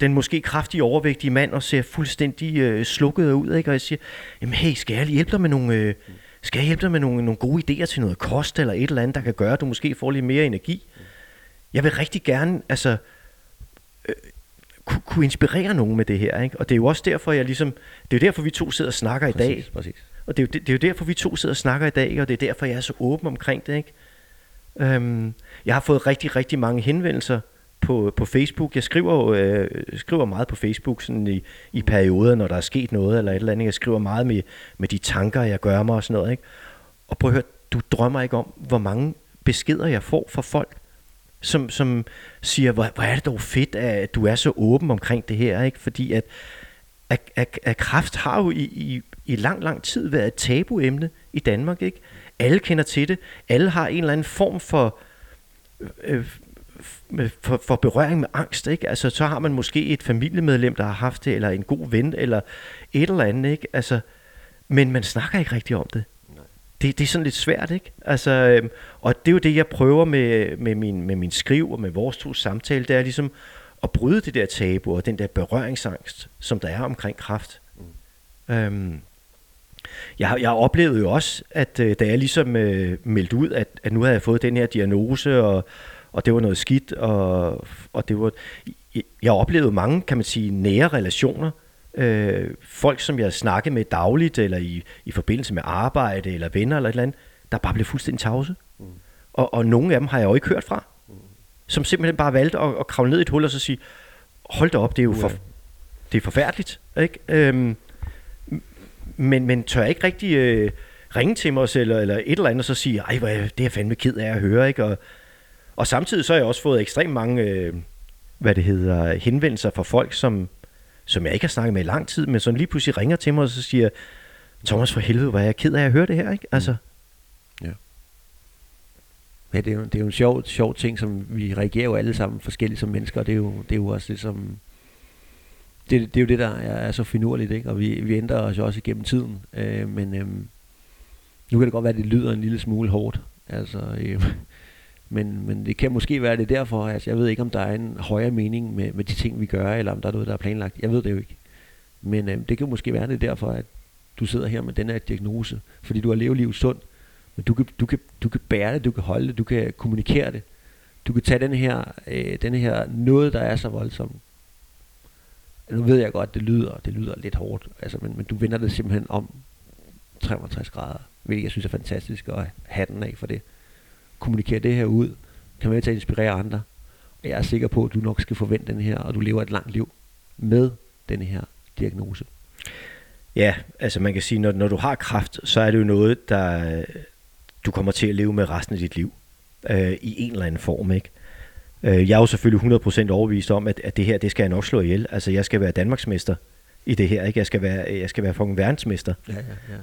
den måske kraftige overvægtige mand, og ser fuldstændig øh, slukket ud. Ikke? Og jeg siger, jamen hey, skal jeg hjælpe dig med nogle... Øh, skal jeg hjælpe dig med nogle, nogle gode idéer til noget kost eller et eller andet, der kan gøre, at du måske får lidt mere energi? Jeg vil rigtig gerne altså, øh, kunne, kunne inspirere nogen med det her. Ikke? Og det er jo også derfor, jeg ligesom, det er jo derfor, vi to sidder og snakker præcis, i dag. Præcis. Og det er, jo, det, det er jo derfor, vi to sidder og snakker i dag, og det er derfor, jeg er så åben omkring det. Ikke? Øhm, jeg har fået rigtig, rigtig mange henvendelser på, på Facebook. Jeg skriver, øh, skriver meget på Facebook sådan i, i perioder, når der er sket noget eller et eller andet. Jeg skriver meget med, med de tanker, jeg gør mig og sådan noget. Ikke? Og prøv at høre, du drømmer ikke om, hvor mange beskeder jeg får fra folk, som, som siger, hvor, hvor er det dog fedt, at du er så åben omkring det her, ikke? Fordi at, at, at, at kraft har jo i, i, i lang, lang tid været et tabuemne i Danmark, ikke? Alle kender til det. Alle har en eller anden form for, øh, øh for, for berøring med angst, ikke? Altså, så har man måske et familiemedlem, der har haft det, eller en god ven, eller et eller andet, ikke? Altså, men man snakker ikke rigtig om det det, det er sådan lidt svært, ikke? Altså, øhm, og det er jo det, jeg prøver med, med, min, med min skriv og med vores to samtale, det er ligesom at bryde det der tabu og den der berøringsangst, som der er omkring kraft. Mm. Øhm, jeg, jeg oplevede jo også, at øh, da jeg ligesom øh, meldte ud, at, at nu havde jeg fået den her diagnose, og, og det var noget skidt, og, og det var... Jeg oplevede mange, kan man sige, nære relationer, øh, folk, som jeg snakker med dagligt, eller i, i forbindelse med arbejde, eller venner, eller et eller andet, der bare blev fuldstændig tavse. Mm. Og, og nogle af dem har jeg jo ikke hørt fra. Mm. Som simpelthen bare valgte at, at kravle ned i et hul og så sige, hold da op, det er jo for, det er forfærdeligt. Ikke? Øhm, men, men tør jeg ikke rigtig øh, ringe til mig, eller, eller et eller andet, og så sige, ej, hvad, det er jeg fandme ked af at høre. Ikke? Og, og samtidig så har jeg også fået ekstremt mange, øh, hvad det hedder, henvendelser fra folk, som, som jeg ikke har snakket med i lang tid, men som lige pludselig ringer til mig og så siger, Thomas for helvede, hvor er jeg ked af at høre det her, ikke? Altså. Mm. Ja. Ja, det er jo, det er jo en sjov, sjov ting, som vi reagerer jo alle sammen forskelligt som mennesker, og det er jo, det er jo også det, som... Det, det er jo det, der er, er så finurligt, ikke? Og vi, vi ændrer os jo også igennem tiden, øh, men øh, nu kan det godt være, at det lyder en lille smule hårdt, altså... Øh, men, men det kan måske være det derfor, altså jeg ved ikke, om der er en højere mening med, med de ting, vi gør, eller om der er noget, der er planlagt. Jeg ved det jo ikke. Men øh, det kan måske være det derfor, at du sidder her med den her diagnose, fordi du har levet livet sundt, men du kan, du, kan, du kan bære det, du kan holde det, du kan kommunikere det. Du kan tage den her, øh, den her noget, der er så voldsom. Nu ved jeg godt, det lyder, det lyder lidt hårdt, altså, men, men du vender det simpelthen om 360 grader, hvilket jeg synes er fantastisk, at have den af for det kommunikere det her ud, kan være til at inspirere andre. Og jeg er sikker på, at du nok skal forvente den her, og du lever et langt liv med denne her diagnose. Ja, altså man kan sige, når, når du har kræft, så er det jo noget, der du kommer til at leve med resten af dit liv. Øh, I en eller anden form, ikke? Øh, jeg er jo selvfølgelig 100% overbevist om, at, at det her, det skal jeg nok slå ihjel. Altså jeg skal være Danmarksmester i det her, ikke? Jeg skal være, jeg skal være fucking verdensmester. Ja,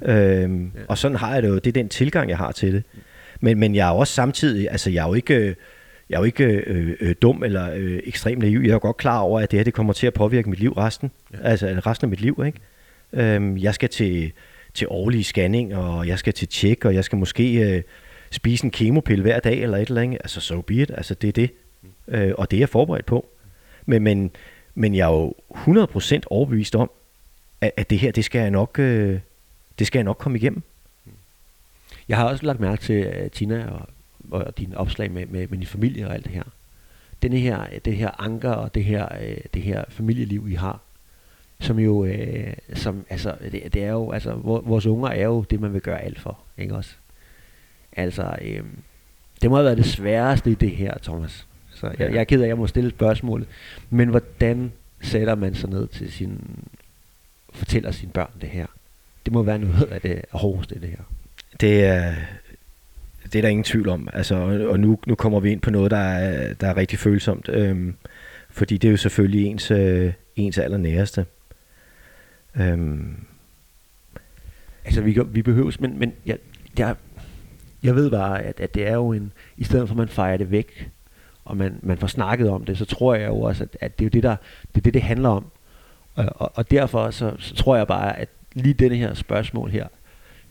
ja, ja. Øhm, ja. Og sådan har jeg det jo. Det er den tilgang, jeg har til det. Men, men jeg er også samtidig, altså jeg er jo ikke, jeg er jo ikke øh, øh, dum eller øh, ekstremt naiv. Jeg er godt klar over, at det her det kommer til at påvirke mit liv resten, ja. altså resten af mit liv. Ikke? Øhm, jeg skal til, til årlige scanning, og jeg skal til tjek, og jeg skal måske øh, spise en kemopille hver dag eller et eller andet. Altså so be it. Altså det er det. Mm. Øh, og det er jeg forberedt på. Men, men, men jeg er jo 100% overbevist om, at, at det her, det skal jeg nok, øh, det skal jeg nok komme igennem. Jeg har også lagt mærke til uh, Tina og, og dine opslag med, med, med din familie og alt det her. Denne her, det her anker og det her, uh, det her familieliv, I har, som jo, uh, som, altså, det, det er jo, altså, vores unger er jo det, man vil gøre alt for, ikke også? Altså, uh, det må have været det sværeste i det her, Thomas. Så jeg, ja. jeg er ked af, at jeg må stille spørgsmålet. Men hvordan sætter man sig ned til sin, fortæller sine børn det her? Det må være noget af det hårdeste det her. Det er, det er der ingen tvivl om. Altså, og nu, nu kommer vi ind på noget, der er, der er rigtig følsomt. Øhm, fordi det er jo selvfølgelig ens, øh, ens allernæreste. Øhm. Altså, vi, vi behøves, men, men jeg, jeg, jeg ved bare, at, at det er jo en, i stedet for at man fejrer det væk, og man, man får snakket om det, så tror jeg jo også, at, at det er jo det, der, det, er det, det handler om. Og, og, og derfor så, så tror jeg bare, at lige denne her spørgsmål her,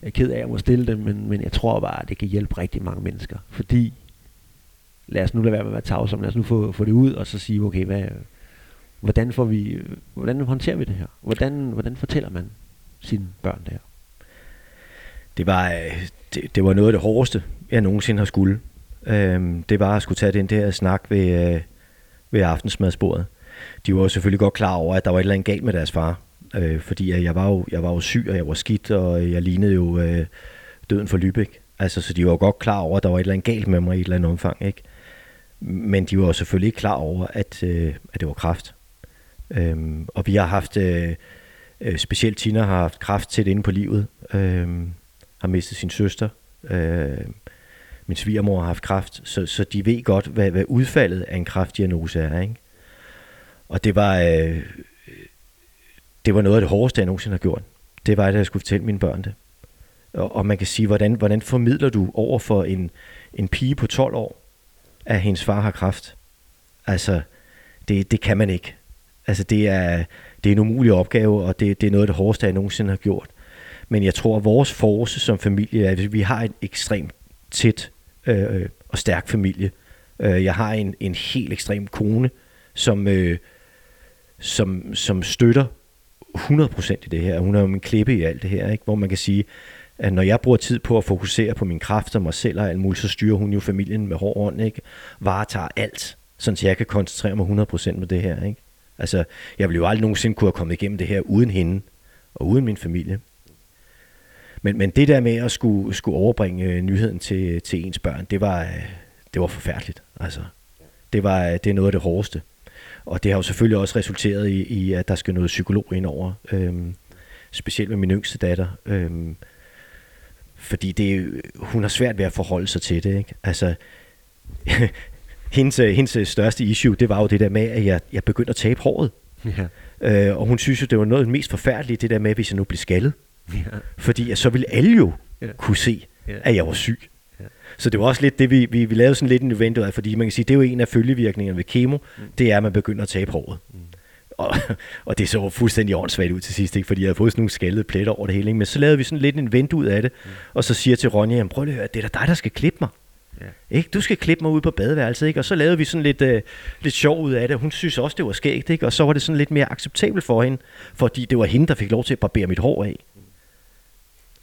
jeg er ked af, at jeg må stille dem, men, men jeg tror bare, at det kan hjælpe rigtig mange mennesker. Fordi, lad os nu lade være med at være tavsomme, lad os nu få, få det ud, og så sige, okay, hvad, hvordan, får vi, hvordan håndterer vi det her? Hvordan, hvordan fortæller man sine børn det her? Det var, det, det var noget af det hårdeste, jeg nogensinde har skulle. Øhm, det var at skulle tage den der snak ved, øh, ved aftensmadsbordet. De var selvfølgelig godt klar over, at der var et eller andet galt med deres far øh, fordi jeg var, jo, jeg var jo syg, og jeg var skidt, og jeg lignede jo øh, døden for Lübeck. Altså, så de var jo godt klar over, at der var et eller andet galt med mig i et eller andet omfang, ikke? Men de var jo selvfølgelig ikke klar over, at, øh, at det var kræft. Øhm, og vi har haft, øh, øh specielt Tina har haft kræft tæt inde på livet. Øh, har mistet sin søster. Øh, min svigermor har haft kræft. Så, så de ved godt, hvad, hvad udfaldet af en kræftdiagnose er. Ikke? Og det var, øh, det var noget af det hårdeste, jeg nogensinde har gjort. Det var, at jeg skulle fortælle mine børn det. Og, og man kan sige, hvordan, hvordan formidler du over for en, en pige på 12 år, at hendes far har kræft? Altså, det, det kan man ikke. Altså, det er, det er en umulig opgave, og det, det er noget af det hårdeste, jeg nogensinde har gjort. Men jeg tror, at vores force som familie er, at vi har en ekstremt tæt øh, og stærk familie. Øh, jeg har en, en helt ekstrem kone, som, øh, som, som støtter 100% i det her. Hun er jo min klippe i alt det her, ikke? hvor man kan sige, at når jeg bruger tid på at fokusere på min kraft og mig selv og alt muligt, så styrer hun jo familien med hård ånd, ikke? Varetager alt, så jeg kan koncentrere mig 100% med det her, ikke? Altså, jeg ville jo aldrig nogensinde kunne have kommet igennem det her uden hende og uden min familie. Men, men det der med at skulle, skulle overbringe øh, nyheden til, til ens børn, det var, øh, det var forfærdeligt. Altså, det, var, øh, det er noget af det hårdeste. Og det har jo selvfølgelig også resulteret i, i at der skal noget psykolog ind over. Øhm, specielt med min yngste datter. Øhm, fordi det, hun har svært ved at forholde sig til det. Ikke? Altså, *laughs* hendes, hendes største issue, det var jo det der med, at jeg, jeg begyndte at tabe håret. Ja. Øh, og hun synes jo, det var noget af det mest forfærdelige, det der med, hvis jeg nu blev skaldet. Ja. Fordi så ville alle jo ja. kunne se, ja. at jeg var syg. Så det var også lidt det, vi, vi, vi lavede sådan lidt en event af, fordi man kan sige, det er jo en af følgevirkningerne ved kemo, mm. det er, at man begynder at tabe håret. Mm. Og, *laughs* og det så fuldstændig åndssvagt ud til sidst, ikke? fordi jeg havde fået sådan nogle skaldede pletter over det hele. Ikke? Men så lavede vi sådan lidt en event ud af det, mm. og så siger jeg til Ronja, prøv lige at høre, det er da dig, der skal klippe mig. Ja. Ikke? Du skal klippe mig ud på badeværelset, ikke? Og så lavede vi sådan lidt, øh, lidt sjov ud af det. Hun synes også, det var skægt, ikke? Og så var det sådan lidt mere acceptabelt for hende, fordi det var hende, der fik lov til at barbere mit hår af.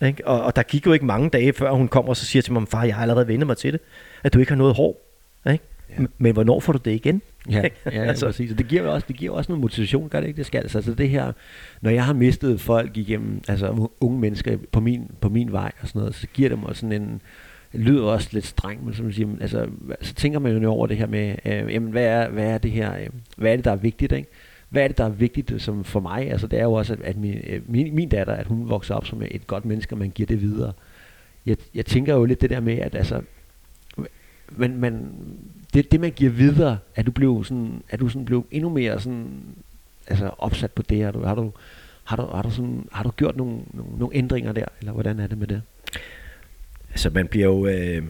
Ikke? Og, og der gik jo ikke mange dage, før hun kommer og så siger til mig, far, jeg har allerede vendt mig til det, at du ikke har noget hår. Ikke? Ja. Men hvornår får du det igen? Ja, ja altså. præcis. Og det giver også, det giver også noget motivation, gør det ikke? Det skal altså, altså det her, når jeg har mistet folk igennem, altså unge mennesker på min, på min vej og sådan noget, så giver det mig sådan en, lyder også lidt streng, men som siger, altså, så tænker man jo over det her med, øh, jamen, hvad er, hvad er det her, øh, hvad er det, der er vigtigt, ikke? Hvad er det, der er vigtigt øh, som for mig? Altså, det er jo også, at, min, øh, min, min datter, at hun vokser op som et godt menneske, og man giver det videre. Jeg, jeg tænker jo lidt det der med, at altså, men, man, det, det man giver videre, er du blev sådan, er du sådan blev endnu mere sådan, altså opsat på det, har du, har du, har du, har du, sådan, har du gjort nogle, nogle, nogle ændringer der, eller hvordan er det med det? Altså man bliver jo, øh,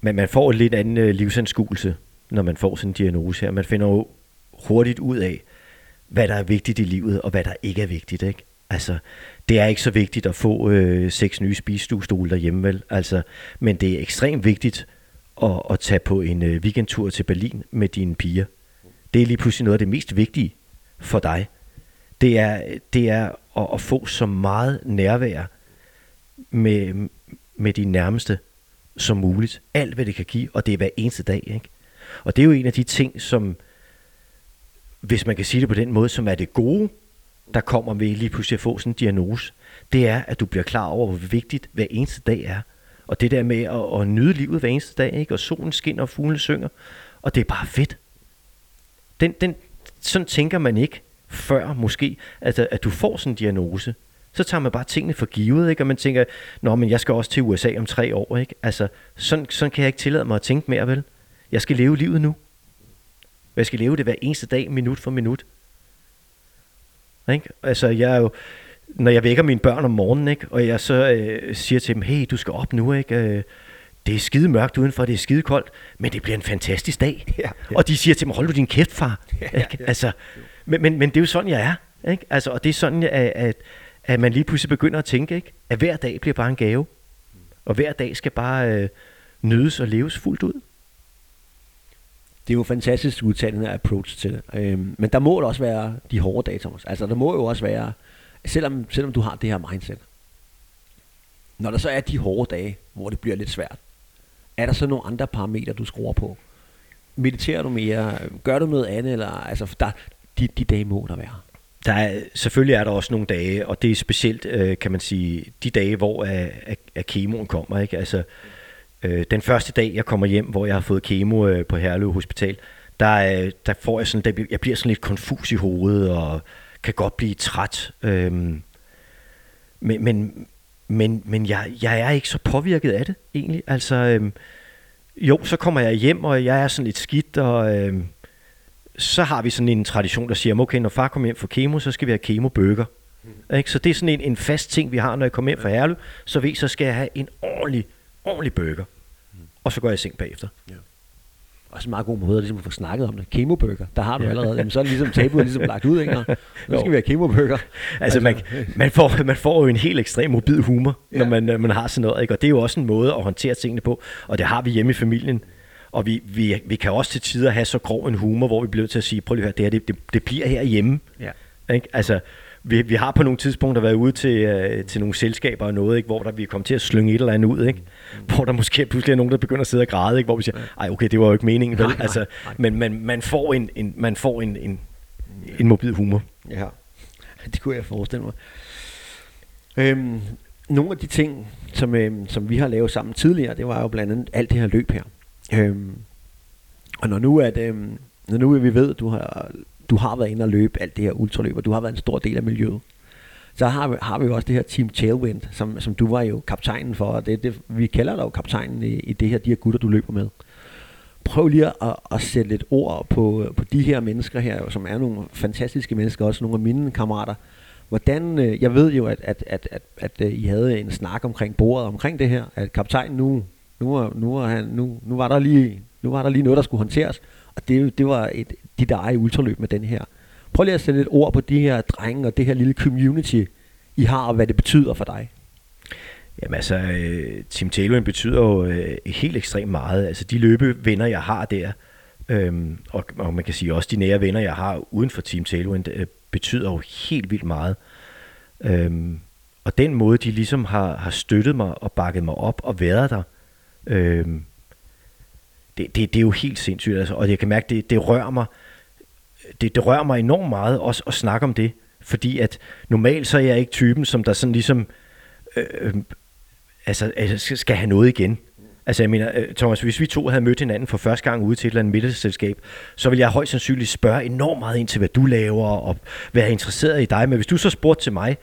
man, man får en lidt anden øh, livsanskuelse, når man får sådan en diagnose her. Man finder jo hurtigt ud af, hvad der er vigtigt i livet, og hvad der ikke er vigtigt, ikke? Altså, det er ikke så vigtigt at få øh, seks nye spisestuestole derhjemme, vel? Altså, men det er ekstremt vigtigt at, at tage på en øh, weekendtur til Berlin med dine piger. Det er lige pludselig noget af det mest vigtige for dig. Det er, det er at, at få så meget nærvær med, med dine nærmeste som muligt. Alt, hvad det kan give, og det er hver eneste dag. Ikke? Og det er jo en af de ting, som, hvis man kan sige det på den måde, som er det gode, der kommer ved lige pludselig at få sådan en diagnose, det er, at du bliver klar over, hvor vigtigt hver eneste dag er. Og det der med at, at nyde livet hver eneste dag, ikke? og solen skinner, og fuglene synger, og det er bare fedt. Den, den, sådan tænker man ikke før måske, at, at du får sådan en diagnose. Så tager man bare tingene for givet, ikke? og man tænker, nå, men jeg skal også til USA om tre år. Ikke? Altså, sådan, sådan kan jeg ikke tillade mig at tænke mere, vel? Jeg skal leve livet nu. Jeg skal leve det hver eneste dag, minut for minut. Ikke? Altså, jeg er jo, når jeg vækker mine børn om morgenen, ikke, og jeg så øh, siger til dem, hey, du skal op nu, ikke? Øh, det er skide mørkt udenfor, det er skide koldt, men det bliver en fantastisk dag. *laughs* Ja, ja. Og de siger til mig, hold du din kæft, far. *laughs* Ja, ja, ja. Altså, men, men, men det er jo sådan, jeg er. Ikke? Altså, og det er sådan, at, at, at man lige pludselig begynder at tænke, ikke? at hver dag bliver bare en gave. Og hver dag skal bare øh, nydes og leves fuldt ud. Det er jo fantastisk udtalende approach til det. Øhm, men der må det også være de hårde dage, Thomas. Altså, der må jo også være selvom, selvom du har det her mindset, når der så er de hårde dage, hvor det bliver lidt svært, er der så nogle andre parametre, du skruer på? Mediterer du mere? Gør du noget andet? Eller, altså, der, de, de dage må der være. Der er, selvfølgelig er der også nogle dage, og det er specielt, øh, kan man sige, de dage, hvor at, at, at kemoen kommer. Ikke? Altså, Øh, den første dag, jeg kommer hjem, hvor jeg har fået kemo øh, på Herlev Hospital, der, øh, der får jeg sådan, der, jeg bliver sådan lidt konfus i hovedet, og kan godt blive træt. Øh, men, men, men, men jeg, jeg er ikke så påvirket af det, egentlig. Altså, øh, jo, så kommer jeg hjem, og jeg er sådan lidt skidt, og øh, så har vi sådan en tradition, der siger, okay, når far kommer hjem for kemo, så skal vi have kemobøger. Mm. Så det er sådan en, en fast ting, vi har, når jeg kommer hjem fra Herlev, så ved så skal jeg have en ordentlig, ordentlig burger. Mm. Og så går jeg i seng bagefter. Ja også en meget god måde ligesom at få snakket om det. Kemobøger, der har du ja. allerede. Jamen, så er det ligesom tabuet ligesom *laughs* lagt ud, ikke? Nu skal vi have kemobøger. Altså, man, altså, man, får, man får jo en helt ekstrem mobil humor, ja. når man, man har sådan noget, ikke? Og det er jo også en måde at håndtere tingene på, og det har vi hjemme i familien. Og vi, vi, vi kan også til tider have så grov en humor, hvor vi bliver til at sige, prøv lige at høre, det, her, det, det, det bliver herhjemme. Ja. Ikke? Altså, vi, vi har på nogle tidspunkter været ude til, øh, til nogle selskaber og noget, ikke, hvor der, vi er kommet til at slynge et eller andet ud, ikke? Mm. hvor der måske pludselig er nogen, der begynder at sidde og græde, ikke? hvor vi siger, ej okay, det var jo ikke meningen, vel? Nej, altså, nej. Men man, man får, en, en, man får en, en, en mobil humor. Ja, det kunne jeg forestille mig. Øhm, nogle af de ting, som, øhm, som vi har lavet sammen tidligere, det var jo blandt andet alt det her løb her. Øhm, og når nu, at, øhm, når nu vi ved, at du har du har været inde og løbe alt det her ultraløb, og du har været en stor del af miljøet. Så har vi, har vi jo også det her Team Tailwind, som, som du var jo kaptajnen for, og det, det, vi kalder dig jo kaptajnen i, i det her, de her gutter, du løber med. Prøv lige at, at sætte lidt ord på, på de her mennesker her, som er nogle fantastiske mennesker, også nogle af mine kammerater. Hvordan, øh, jeg ved jo, at, at, at, at, at øh, I havde en snak omkring bordet, omkring det her, at kaptajnen nu, nu, nu, han, nu, nu, var der lige, nu var der lige noget, der skulle håndteres, og det, det var et, dit eget ultraløb med den her. Prøv lige at sætte et ord på de her drenge og det her lille community, I har, og hvad det betyder for dig. Jamen altså, øh, Team Tailwind betyder jo øh, helt ekstremt meget. Altså de løbevenner, jeg har der, øhm, og, og man kan sige også de nære venner, jeg har uden for Team Tailwind, øh, betyder jo helt vildt meget. Øhm, og den måde, de ligesom har, har støttet mig og bakket mig op og været der, øhm, det, det, det er jo helt sindssygt. Altså, og jeg kan mærke, det, det rører mig det, det rører mig enormt meget også at snakke om det, fordi at normalt så er jeg ikke typen, som der sådan ligesom øh, øh altså, altså skal have noget igen. Altså jeg mener, øh, Thomas, hvis vi to havde mødt hinanden for første gang ude til et eller andet middagsselskab, så ville jeg højst sandsynligt spørge enormt meget ind til, hvad du laver, og være interesseret i dig. Men hvis du så spurgte til mig,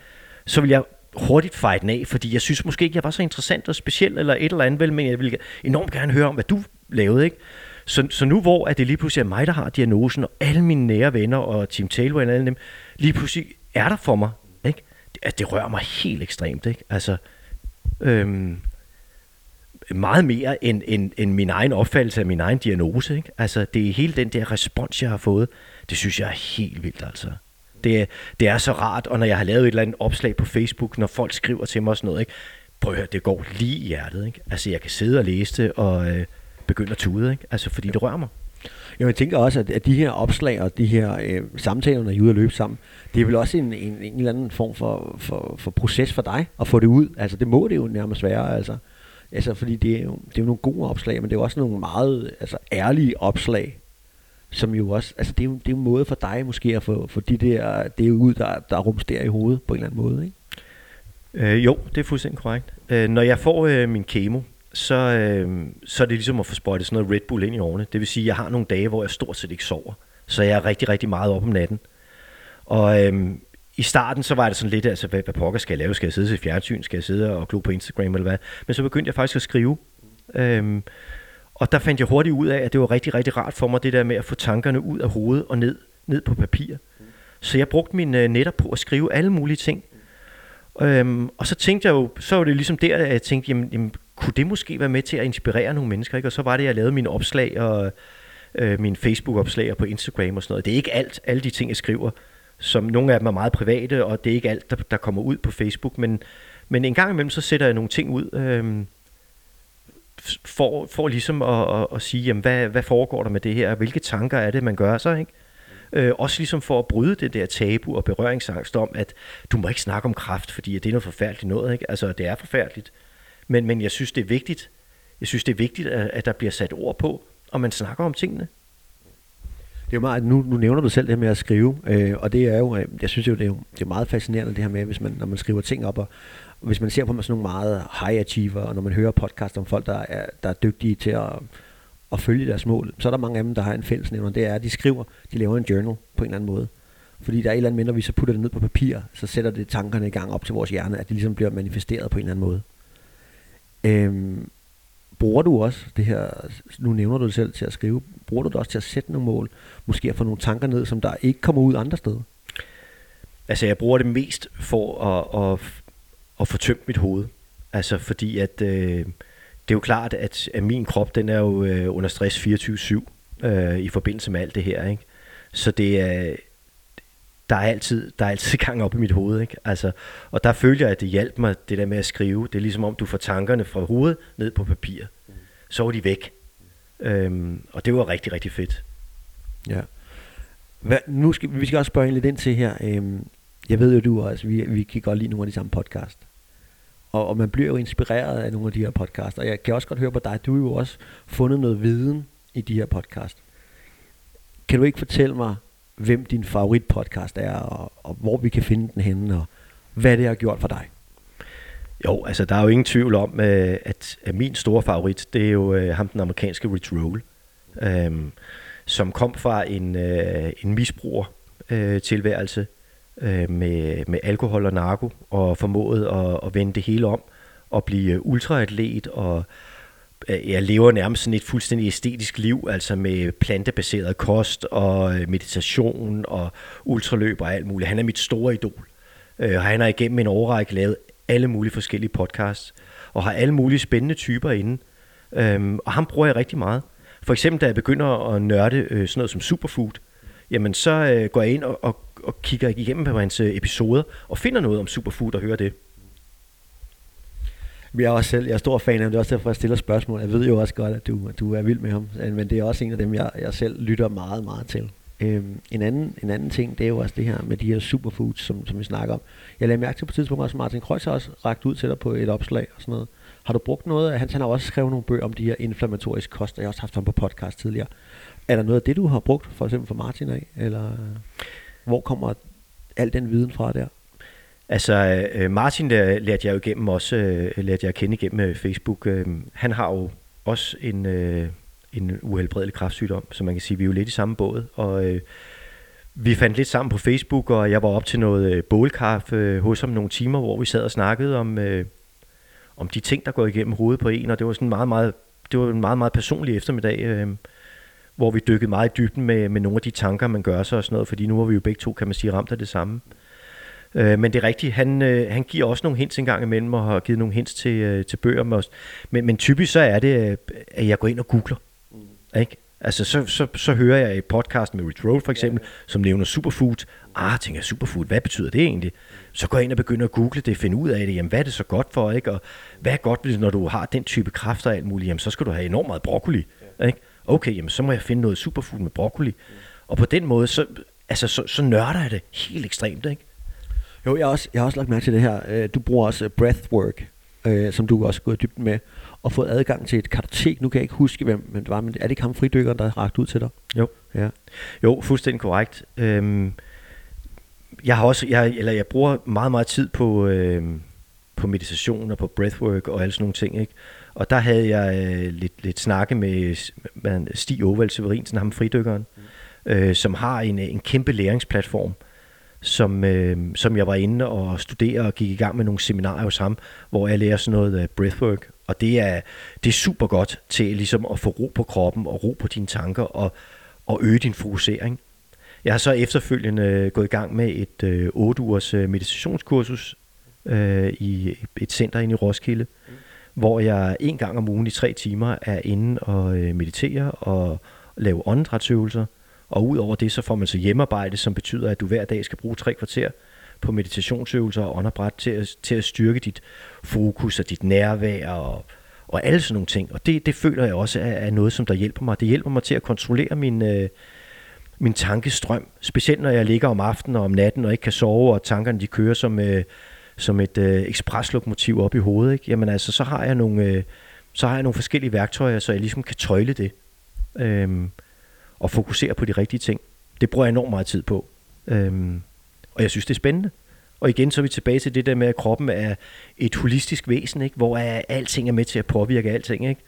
så ville jeg hurtigt fejre den af, fordi jeg synes måske ikke, jeg var så interessant og speciel eller et eller andet, vel, men jeg ville enormt gerne høre om, hvad du lavet, ikke? Så, så nu hvor er det lige pludselig er mig, der har diagnosen, og alle mine nære venner og Team Taylor og alle dem, lige pludselig er der for mig. Ikke? Det, altså, det rører mig helt ekstremt. Ikke? Altså, øhm, meget mere end, end, end min egen opfattelse af min egen diagnose. Ikke? Altså, det er hele den der respons, jeg har fået, det synes jeg er helt vildt. Altså. Det, det er så rart, og når jeg har lavet et eller andet opslag på Facebook, når folk skriver til mig og sådan noget, ikke? prøv at høre, det går lige i hjertet. Ikke? Altså, jeg kan sidde og læse det, og... Øh, begynde at tude, ikke? Altså, fordi det rører mig. Jo, jeg tænker også, at, de her opslag og de her øh, samtaler, når I er ude at løbe sammen, det er vel også en, en, en eller anden form for, for, for proces for dig at få det ud. Altså, det må det jo nærmest være, altså. Altså, fordi det er, jo, det er jo nogle gode opslag, men det er jo også nogle meget altså, ærlige opslag, som jo også, altså det er jo, det er jo en måde for dig måske at få, få de der, det er ud, der, der rumsterer i hovedet på en eller anden måde, ikke? Øh, jo, det er fuldstændig korrekt. Øh, når jeg får øh, min kemo, så, øh, så er det ligesom at få sprøjtet sådan noget Red Bull ind i årene. Det vil sige, at jeg har nogle dage, hvor jeg stort set ikke sover. Så jeg er rigtig, rigtig meget op om natten. Og øh, i starten, så var det sådan lidt, altså, hvad, hvad pokker skal jeg lave? Skal jeg sidde til fjernsyn? Skal jeg sidde og glo på Instagram eller hvad? Men så begyndte jeg faktisk at skrive. Øh, og der fandt jeg hurtigt ud af, at det var rigtig, rigtig rart for mig, det der med at få tankerne ud af hovedet og ned, ned på papir. Så jeg brugte min øh, netter på at skrive alle mulige ting. Øhm, og så tænkte jeg jo, så var det ligesom der, at jeg tænkte, jamen, jamen kunne det måske være med til at inspirere nogle mennesker? Ikke? Og så var det, at jeg lavede mine opslag og øh, mine Facebook-opslag og på Instagram og sådan noget. Det er ikke alt, alle de ting, jeg skriver, som nogle af dem er meget private, og det er ikke alt, der, der kommer ud på Facebook, men, men en gang imellem, så sætter jeg nogle ting ud, øh, for, for ligesom at, at, at sige, jamen, hvad, hvad foregår der med det her, hvilke tanker er det, man gør sig, ikke? Øh, også ligesom for at bryde det der tabu og berøringsangst om, at du må ikke snakke om kraft, fordi det er noget forfærdeligt noget, ikke? Altså, det er forfærdeligt. Men, men jeg synes, det er vigtigt. Jeg synes, det er vigtigt, at, at der bliver sat ord på, og man snakker om tingene. Det er jo meget, nu, nu nævner du selv det her med at skrive, øh, og det er jo, øh, jeg synes jo, det er jo det er meget fascinerende det her med, hvis man, når man skriver ting op, og, og hvis man ser på sådan nogle meget high achiever, og når man hører podcast om folk, der er, der er dygtige til at, at følge deres mål, så er der mange af dem, der har en fællesnævner, det er, at de skriver, de laver en journal på en eller anden måde. Fordi der er et eller andet med, når vi så putter det ned på papir, så sætter det tankerne i gang op til vores hjerne, at det ligesom bliver manifesteret på en eller anden måde. Øhm, bruger du også det her, nu nævner du det selv til at skrive, bruger du det også til at sætte nogle mål, måske at få nogle tanker ned, som der ikke kommer ud andre steder? Altså jeg bruger det mest for at, at, at få tømt mit hoved. Altså fordi at øh, det er jo klart, at, at min krop den er jo øh, under stress 24-7 øh, i forbindelse med alt det her. Ikke? Så det er, der er altid, der er altid *laughs* gang op i mit hoved. Ikke? Altså, og der følger jeg, at det hjalp mig, det der med at skrive. Det er ligesom om, du får tankerne fra hovedet ned på papir. Så var de væk. Øhm, og det var rigtig, rigtig fedt. Ja. Hvad, nu skal vi skal også spørge lidt ind til her. Øhm, jeg ved jo, du også, altså, vi, vi kan godt lide nogle af de samme podcast. Og, og man bliver jo inspireret af nogle af de her podcast. Og jeg kan også godt høre på dig, du har jo også fundet noget viden i de her podcast. Kan du ikke fortælle mig, hvem din favoritpodcast er, og, og hvor vi kan finde den henne, og hvad det har gjort for dig? Jo, altså der er jo ingen tvivl om, øh, at, at min store favorit, det er jo øh, ham den amerikanske Rich Roll, øhm, som kom fra en, øh, en misbruger øh, tilværelse øh, med, med alkohol og narko, og formåede at, at vende det hele om, og blive ultraatlet, og jeg lever nærmest sådan et fuldstændig æstetisk liv, altså med plantebaseret kost og øh, meditation og ultraløb og alt muligt. Han er mit store idol. Øh, og han har igennem en årrække lavet alle mulige forskellige podcasts, og har alle mulige spændende typer inde. Øhm, og ham bruger jeg rigtig meget. For eksempel, da jeg begynder at nørde øh, sådan noget som superfood, jamen så går jeg ind og, og, og kigger igennem på hans episoder, og finder noget om superfood og hører det. Jeg er også selv, jeg er stor fan af ham, det er også derfor, jeg stiller spørgsmål. Jeg ved jo også godt, at du, du er vild med ham, men det er også en af dem, jeg, jeg selv lytter meget, meget til. Øhm, en, anden, en anden ting, det er jo også det her med de her superfoods, som, som vi snakker om. Jeg lagde mærke til på et tidspunkt at Martin Kreuz har også ragt ud til dig på et opslag og sådan noget. Har du brugt noget? Han, han har også skrevet nogle bøger om de her inflammatoriske kost, og jeg har også haft ham på podcast tidligere. Er der noget af det, du har brugt, for eksempel for Martin af? Eller hvor kommer al den viden fra der? Altså, øh, Martin der lærte jeg jo igennem også, øh, lærte jeg at kende igennem øh, Facebook. Øh, han har jo også en, øh, en uhelbredelig kræftsygdom, så man kan sige, vi er jo lidt i samme båd. Og øh, vi fandt lidt sammen på Facebook, og jeg var op til noget øh, bålkaffe hos ham nogle timer, hvor vi sad og snakkede om, øh, om de ting, der går igennem hovedet på en, og det var sådan meget, meget, det var en meget, meget personlig eftermiddag, øh, hvor vi dykkede meget i dybden med, med nogle af de tanker, man gør sig og sådan noget, fordi nu var vi jo begge to, kan man sige, ramt af det samme. Mm. Øh, men det er rigtigt, han, øh, han giver også nogle hints en gang imellem, og har givet nogle hints til, øh, til bøger med os. Men, men typisk så er det, øh, at jeg går ind og googler. Mm. Ikke? Altså, så, så, så hører jeg et podcast med Rich Roll for eksempel, ja. som nævner superfood. Ah, tænker jeg, superfood, hvad betyder det egentlig? Så går jeg ind og begynder at google det, finde ud af det, jamen hvad er det så godt for, ikke? Og hvad er godt, når du har den type kræfter og alt muligt, jamen så skal du have enormt meget broccoli, ja. ikke? Okay, jamen så må jeg finde noget superfood med broccoli. Ja. Og på den måde, så, altså, så, så nørder jeg det helt ekstremt, ikke? Jo, jeg har også, jeg har også lagt mærke til det her. Øh, du bruger også breathwork, øh, som du også gået i dybden med, og fået adgang til et kartotek. Nu kan jeg ikke huske, hvem, hvem det var, men er det ikke ham fridykkeren, der har ragt ud til dig? Jo. Ja. Jo, fuldstændig korrekt. Øhm, jeg har også, jeg, eller jeg bruger meget, meget tid på, øhm, på meditation og på breathwork og alle sådan nogle ting, ikke? Og der havde jeg øh, lidt, lidt snakke med, med Stig Ovald Severinsen, ham fridykkeren, mm. øh, som har en, en kæmpe læringsplatform, som, øh, som jeg var inde og studere og gik i gang med nogle seminarer hos ham, hvor jeg lærer sådan noget øh, breathwork. Og det er, det er super godt til ligesom at få ro på kroppen og ro på dine tanker og, og øge din fokusering. Jeg har så efterfølgende øh, gået i gang med et øh, 8 ugers øh, meditationskursus øh, i et center inde i Roskilde, mm. hvor jeg en gang om ugen i tre timer er inde og øh, meditere og lave åndedrætsøvelser. Og udover det, så får man så hjemmearbejde, som betyder, at du hver dag skal bruge tre kvarter på meditationsøvelser og åndedræt til at, til at styrke dit fokus og dit nærvær og, og alle sådan nogle ting. Og det, det føler jeg også er, er noget, som der hjælper mig. Det hjælper mig til at kontrollere min, øh, min tankestrøm. Specielt når jeg ligger om aftenen og om natten og ikke kan sove, og tankerne de kører som, øh, som et øh, ekspreslokomotiv op i hovedet. Ikke? Jamen altså, så har jeg nogle... Øh, så har jeg nogle forskellige værktøjer, så jeg ligesom kan tøjle det. Øhm, og fokusere på de rigtige ting. Det bruger jeg enormt meget tid på. Øhm, og jeg synes, det er spændende. Og igen, så er vi tilbage til det der med, at kroppen er et holistisk væsen, ikke? hvor er, alting er med til at påvirke alting. Ikke?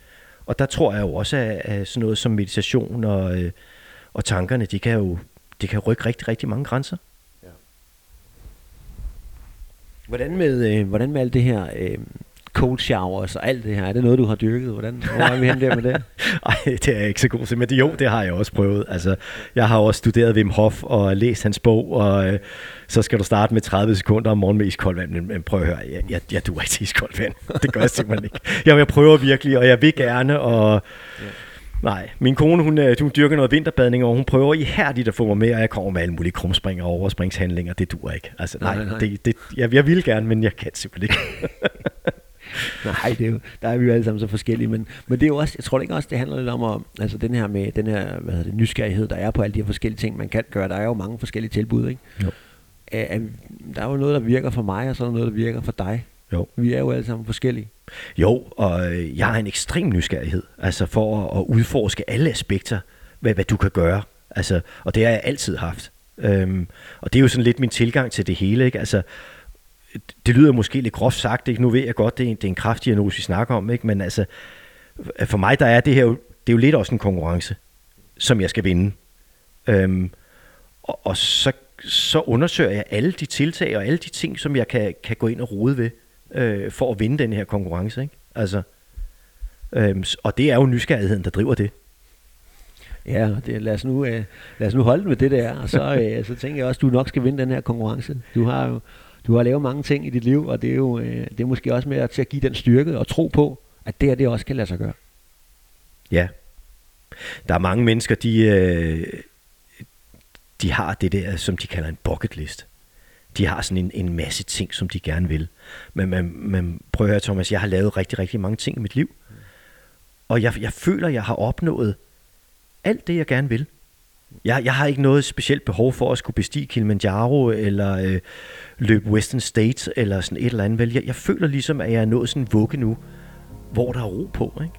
Og der tror jeg jo også, at, at sådan noget som meditation og, øh, og tankerne, de kan jo det kan rykke rigtig, rigtig mange grænser. Ja. Hvordan med, øh, hvordan med alt det her øh, cold showers og alt det her? Er det noget, du har dyrket? Hvordan, hvor er vi hen der med det? *laughs* Nej, det er jeg ikke så god til, men det, jo, det har jeg også prøvet. Altså, jeg har også studeret Wim Hof og læst hans bog, og øh, så skal du starte med 30 sekunder om morgenen med iskoldt vand. Men, men prøv at høre, jeg, jeg, jeg duer ikke til iskoldt vand. *laughs* Det gør jeg simpelthen ikke. Jeg, jeg prøver virkelig, og jeg vil gerne, og... Ja Nej, min kone, hun, øh, hun dyrker noget vinterbadning, og hun prøver ihærdigt at få mig med, og jeg kommer med alle mulige krumspringer og overspringshandlinger. Det dur ikke. Altså, nej, nej, nej. Det, det, jeg, jeg vil gerne, men jeg kan simpelthen ikke. *laughs* *laughs* Nej, det er jo, der er vi jo alle sammen så forskellige, men, men det er jo også, jeg tror ikke også, det handler lidt om, at, altså den her med den her, hvad hedder det, nysgerrighed, der er på alle de her forskellige ting, man kan gøre. Der er jo mange forskellige tilbud, ikke? Jo. Æ, der er jo noget, der virker for mig, og så er der noget, der virker for dig. Jo. Vi er jo alle sammen forskellige. Jo, og øh, jeg har en ekstrem nysgerrighed, altså for at, at udforske alle aspekter, hvad, hvad du kan gøre. Altså, og det har jeg altid haft. Øhm, og det er jo sådan lidt min tilgang til det hele. Ikke? Altså, det lyder måske lidt groft sagt, ikke? nu ved jeg godt, det er en, det er en kraftdiagnose, vi snakker om, ikke? men altså, for mig der er det her jo, det er jo lidt også en konkurrence, som jeg skal vinde. Øhm, og, og så, så undersøger jeg alle de tiltag og alle de ting, som jeg kan, kan gå ind og rode ved øh, for at vinde den her konkurrence. Ikke? Altså, øh, og det er jo nysgerrigheden, der driver det. Ja, det, lad, os nu, øh, lad os nu holde med det der, og så, *laughs* øh, så tænker jeg også, at du nok skal vinde den her konkurrence. Du har jo du har lavet mange ting i dit liv, og det er jo øh, det er måske også med til at give den styrke og tro på, at det her det også kan lade sig gøre. Ja. Der er mange mennesker, de, øh, de har det der, som de kalder en bucket list de har sådan en, en masse ting, som de gerne vil. Men, men, man prøv at høre, Thomas, jeg har lavet rigtig, rigtig mange ting i mit liv. Og jeg, jeg føler, jeg har opnået alt det, jeg gerne vil. Jeg, jeg har ikke noget specielt behov for at skulle bestige Kilimanjaro, eller øh, løbe Western States, eller sådan et eller andet. Vel? Jeg, jeg føler ligesom, at jeg er nået sådan en vugge nu, hvor der er ro på. Ikke?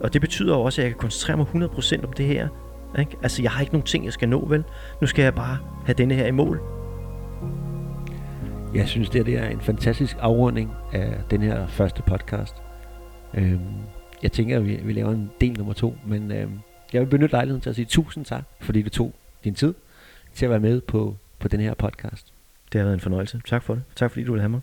Og det betyder også, at jeg kan koncentrere mig 100% om det her. Ikke? Altså, jeg har ikke nogen ting, jeg skal nå, vel? Nu skal jeg bare have denne her i mål. Jeg synes, det, det er en fantastisk afrunding af den her første podcast. Øhm, jeg tænker, at vi, vi laver en del nummer to, men øhm, jeg vil benytte lejligheden til at sige tusind tak, fordi du tog din tid til at være med på, på den her podcast. Det har været en fornøjelse. Tak for det. Tak fordi du ville have mig.